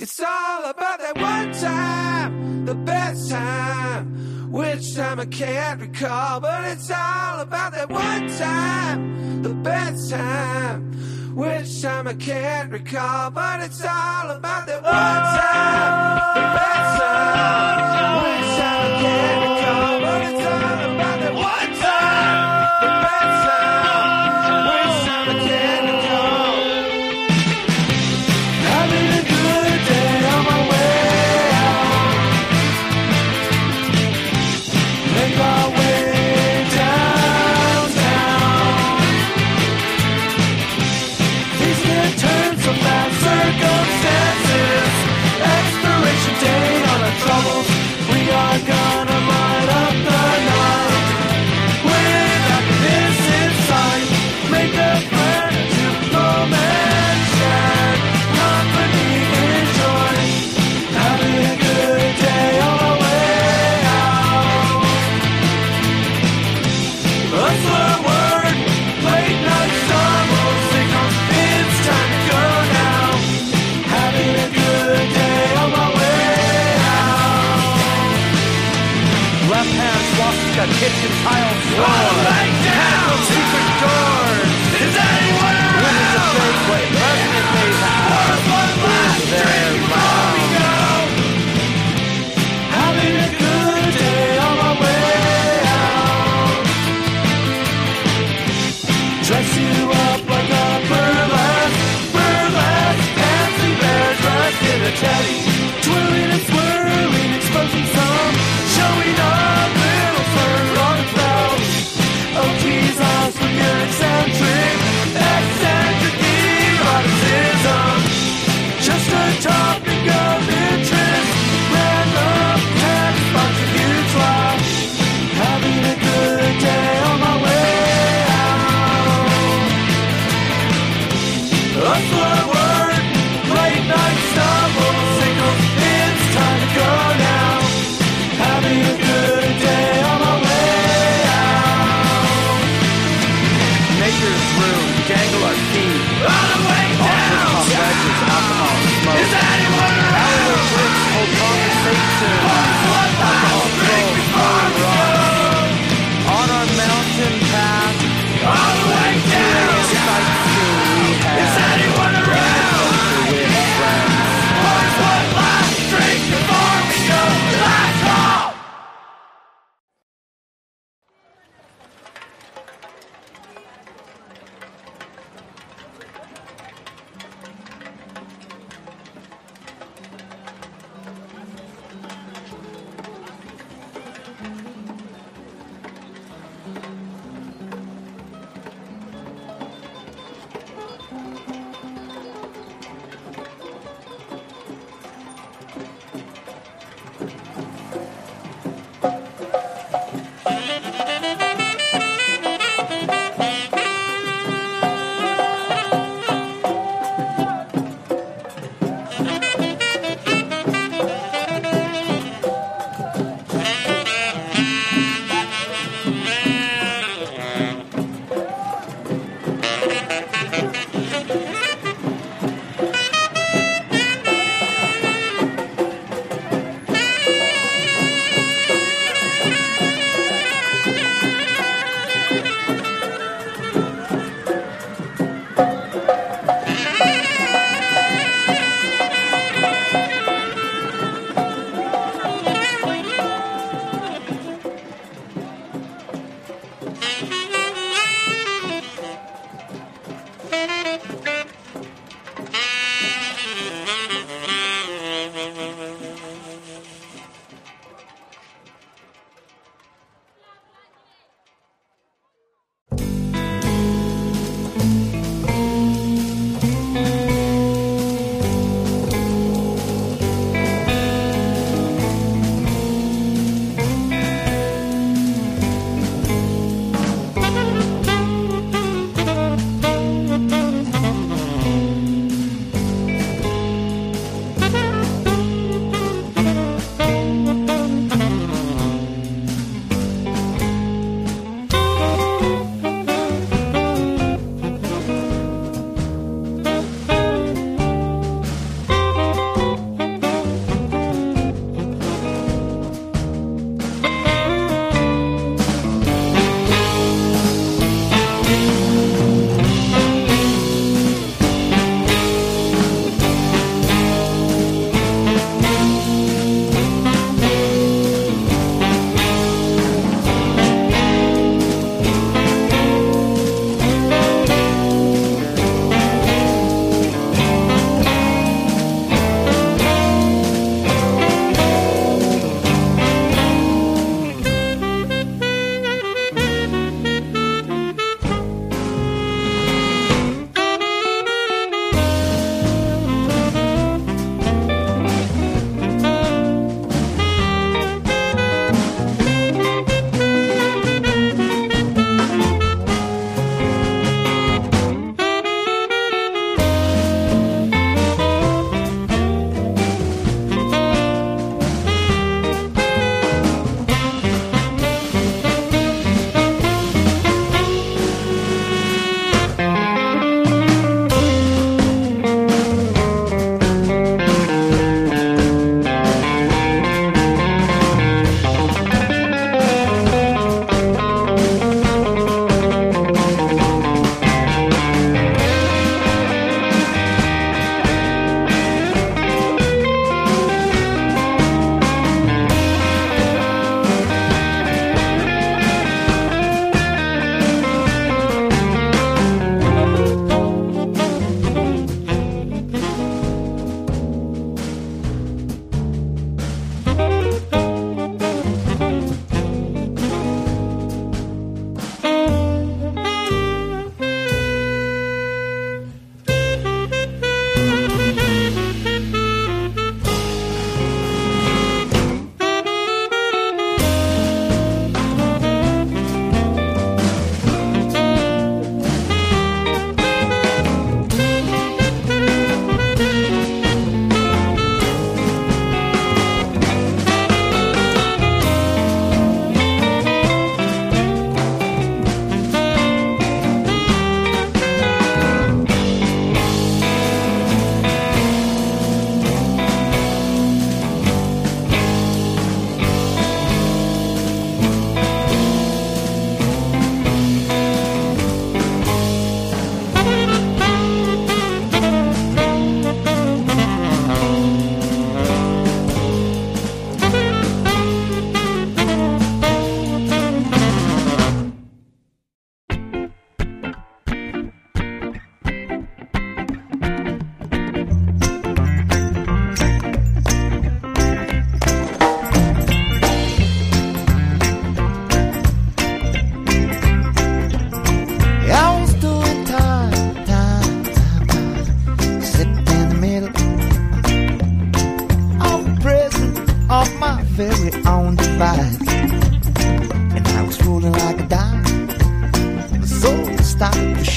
Speaker 5: It's all about that one time, the best time. Which time I can't recall, but it's all about that one time, the best time. Which time I can't recall, but it's all about that one time, the best time. Which time I can't recall, but it's all about that one time, the best time. In a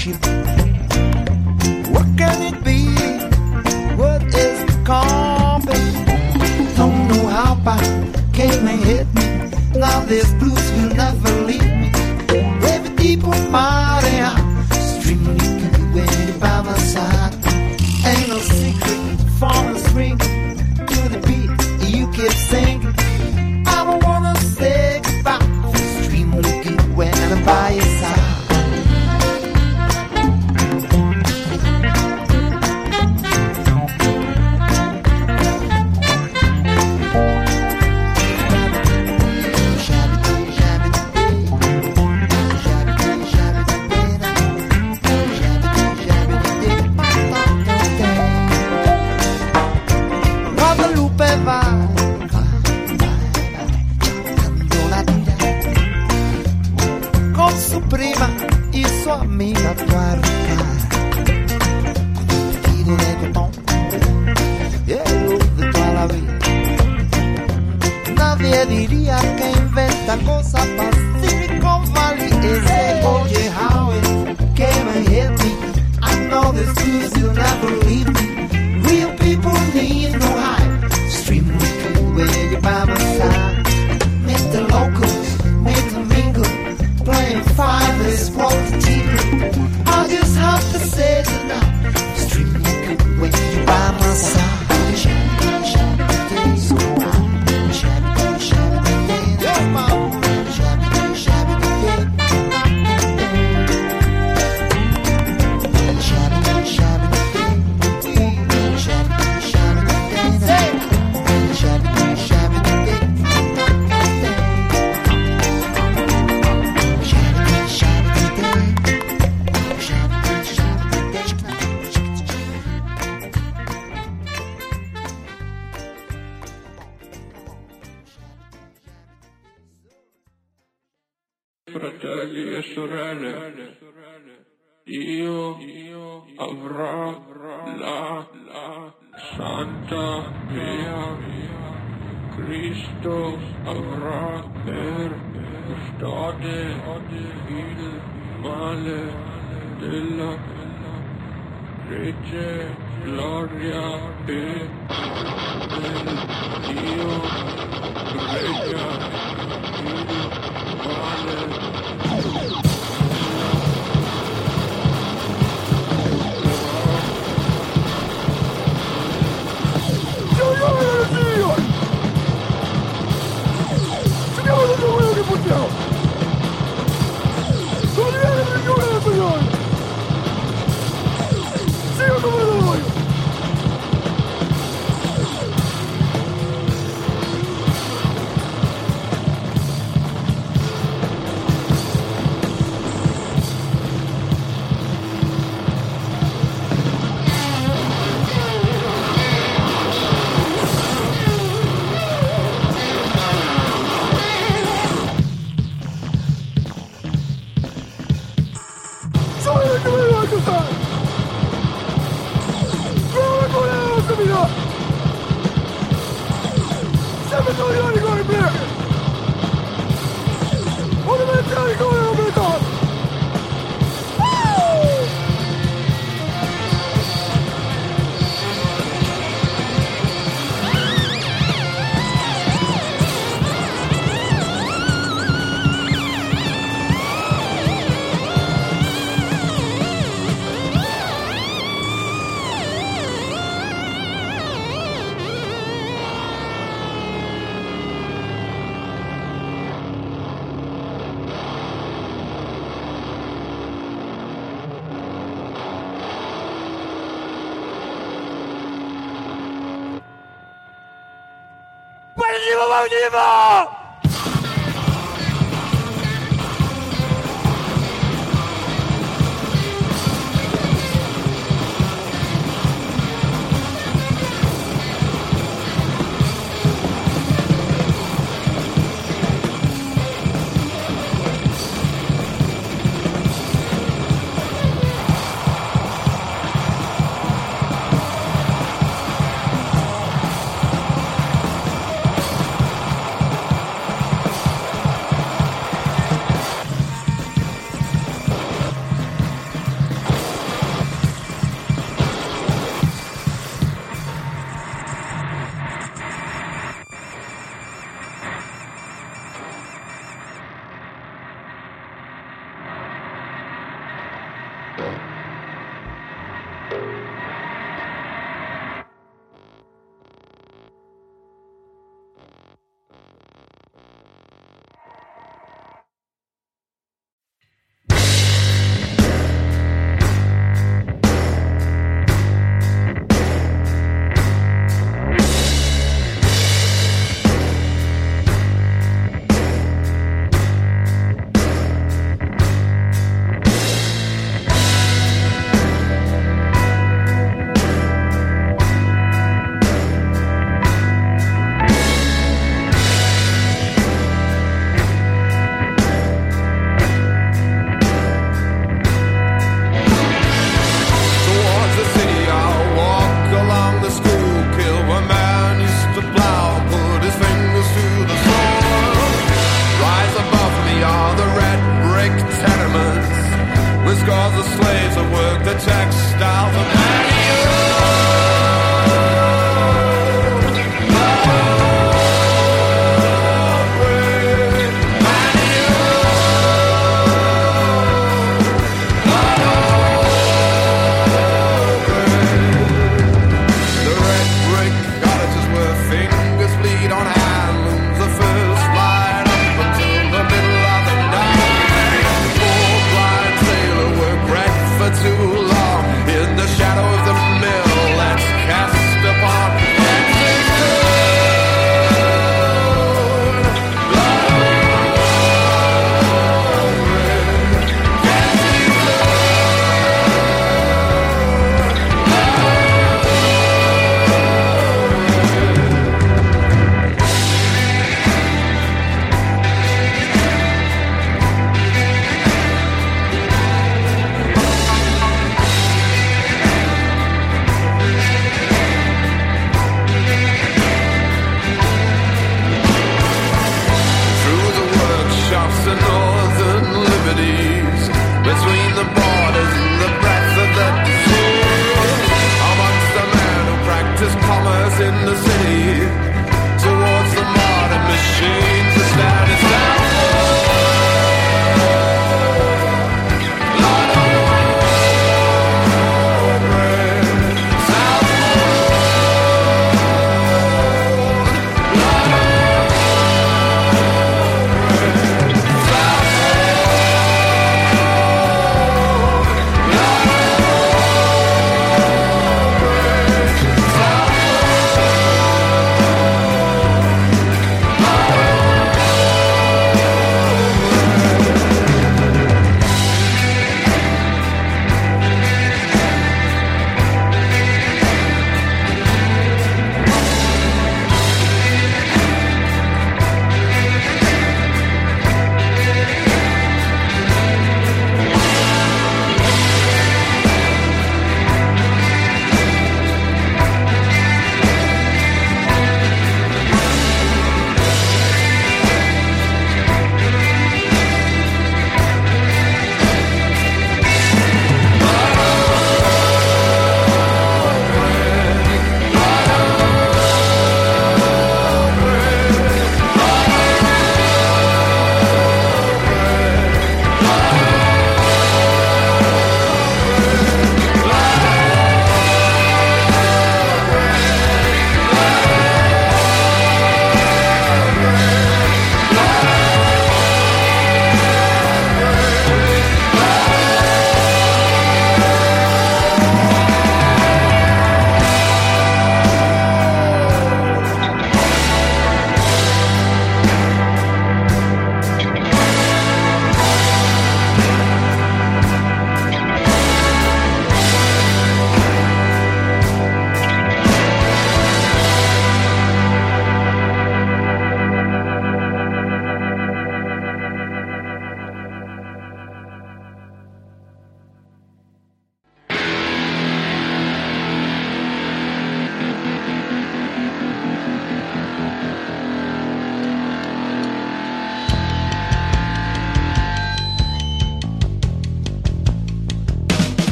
Speaker 11: stopped 你们。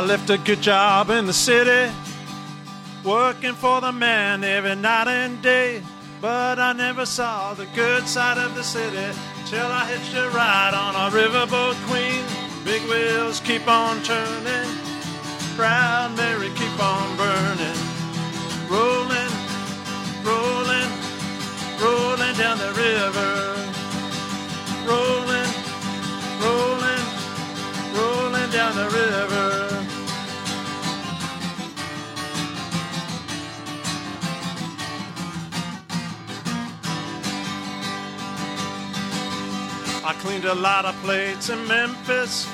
Speaker 11: I
Speaker 3: left a good job in the city, working for the man every night and day. But I never saw the good side of the city till I hitched a ride on a riverboat queen. Big wheels keep on turning, proud Mary keep on burning, rolling, rolling, rolling down the river, rolling, rolling, rolling down the river. Cleaned a lot of plates in Memphis,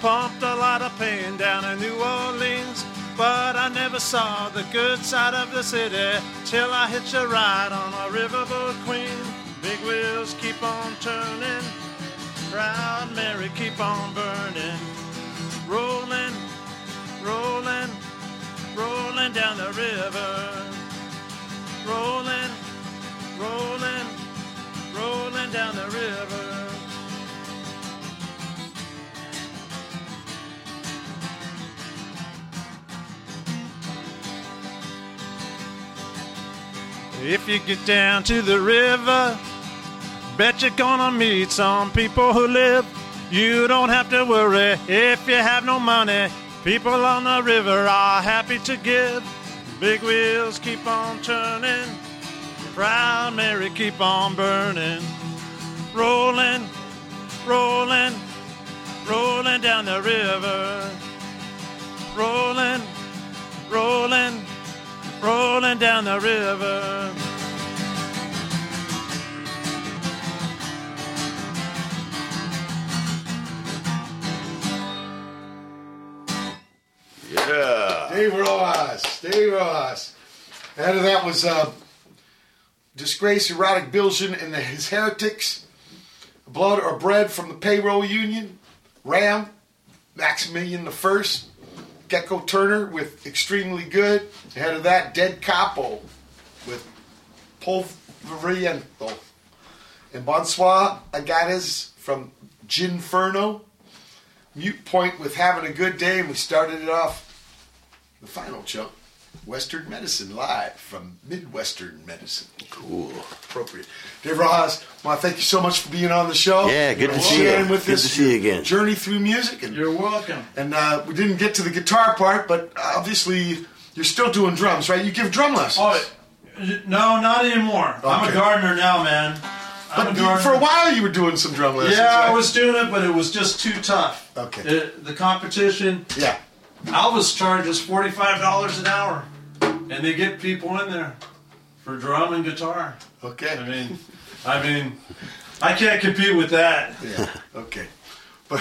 Speaker 3: pumped a lot of pain down in New Orleans. But I never saw the good side of the city till I hitched a ride on a riverboat queen. Big wheels keep on turning, proud Mary keep on burning, rolling, rolling, rolling down the river, rolling, rolling, rolling down the river. If you get down to the river, bet you're gonna meet some people who live. You don't have to worry if you have no money. People on the river are happy to give. Big wheels keep on turning, proud Mary keep on burning, rolling, rolling, rolling down the river, rolling, rolling, rolling down the river.
Speaker 2: Yeah.
Speaker 1: Dave Rojas. Dave Rojas. Ahead of that was uh, Disgrace, Erotic Biljan, and the, his Heretics. Blood or Bread from the Payroll Union. Ram, Maximillian the First. Gecko Turner with Extremely Good. Ahead of that, Dead Capo with Polvoriento. And bonsoir, Agadez from Ginferno. Mute Point with having a good day, and we started it off the final chunk. Western Medicine live from Midwestern Medicine.
Speaker 2: Cool.
Speaker 1: Appropriate. Dave Rojas, well, thank you so much for being on the show.
Speaker 2: Yeah, good to see you.
Speaker 1: With
Speaker 2: Good
Speaker 1: us
Speaker 2: to see you again.
Speaker 1: Journey through music. And,
Speaker 3: You're welcome.
Speaker 1: and uh, we didn't get to the guitar part, but obviously you're still doing drums, right? You give drum lessons.
Speaker 3: Oh, no, not anymore. I'm a gardener now, man. I'm
Speaker 1: but
Speaker 3: a gardener.
Speaker 1: for a while you were doing some drum lessons.
Speaker 3: yeah,
Speaker 1: right?
Speaker 3: I was doing it, but it was just too tough.
Speaker 1: Okay.
Speaker 3: The, the competition.
Speaker 1: Yeah.
Speaker 3: Alva's charges forty five dollars an hour, and they get people in there for drum and guitar.
Speaker 1: Okay.
Speaker 3: I mean, I mean, I can't compete with that.
Speaker 1: Yeah. Okay. But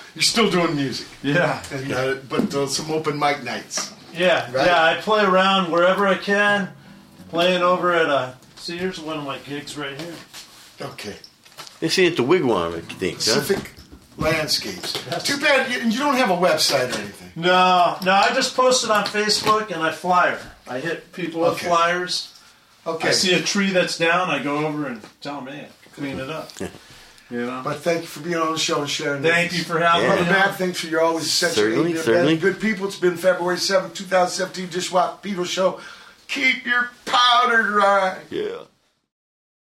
Speaker 1: you're still doing music.
Speaker 3: Yeah.
Speaker 1: And, uh, but uh, some open mic nights.
Speaker 3: Yeah,
Speaker 1: Right.
Speaker 3: yeah. I play around wherever I can. Playing over at uh, see, here's one of my gigs right here.
Speaker 1: Okay.
Speaker 2: They see it at the Wigwam, I think, huh?
Speaker 1: Pacific landscapes. Too bad you, you don't have a website or anything.
Speaker 3: No, no. I just post it on Facebook and I flyer. I hit people with
Speaker 1: Okay.
Speaker 3: flyers.
Speaker 1: Okay.
Speaker 3: I see a tree that's down. I go over and tell them, hey, clean it up. you know.
Speaker 1: But thank you for being on the show and sharing.
Speaker 3: Thank
Speaker 1: with
Speaker 3: you for having
Speaker 1: Brother
Speaker 3: me.
Speaker 1: Matt, thanks for your always essential.
Speaker 2: Certainly, certainly.
Speaker 1: Good people. It's been February seventh, two 2017 Dishwap People Show. Keep your powder dry.
Speaker 2: Yeah.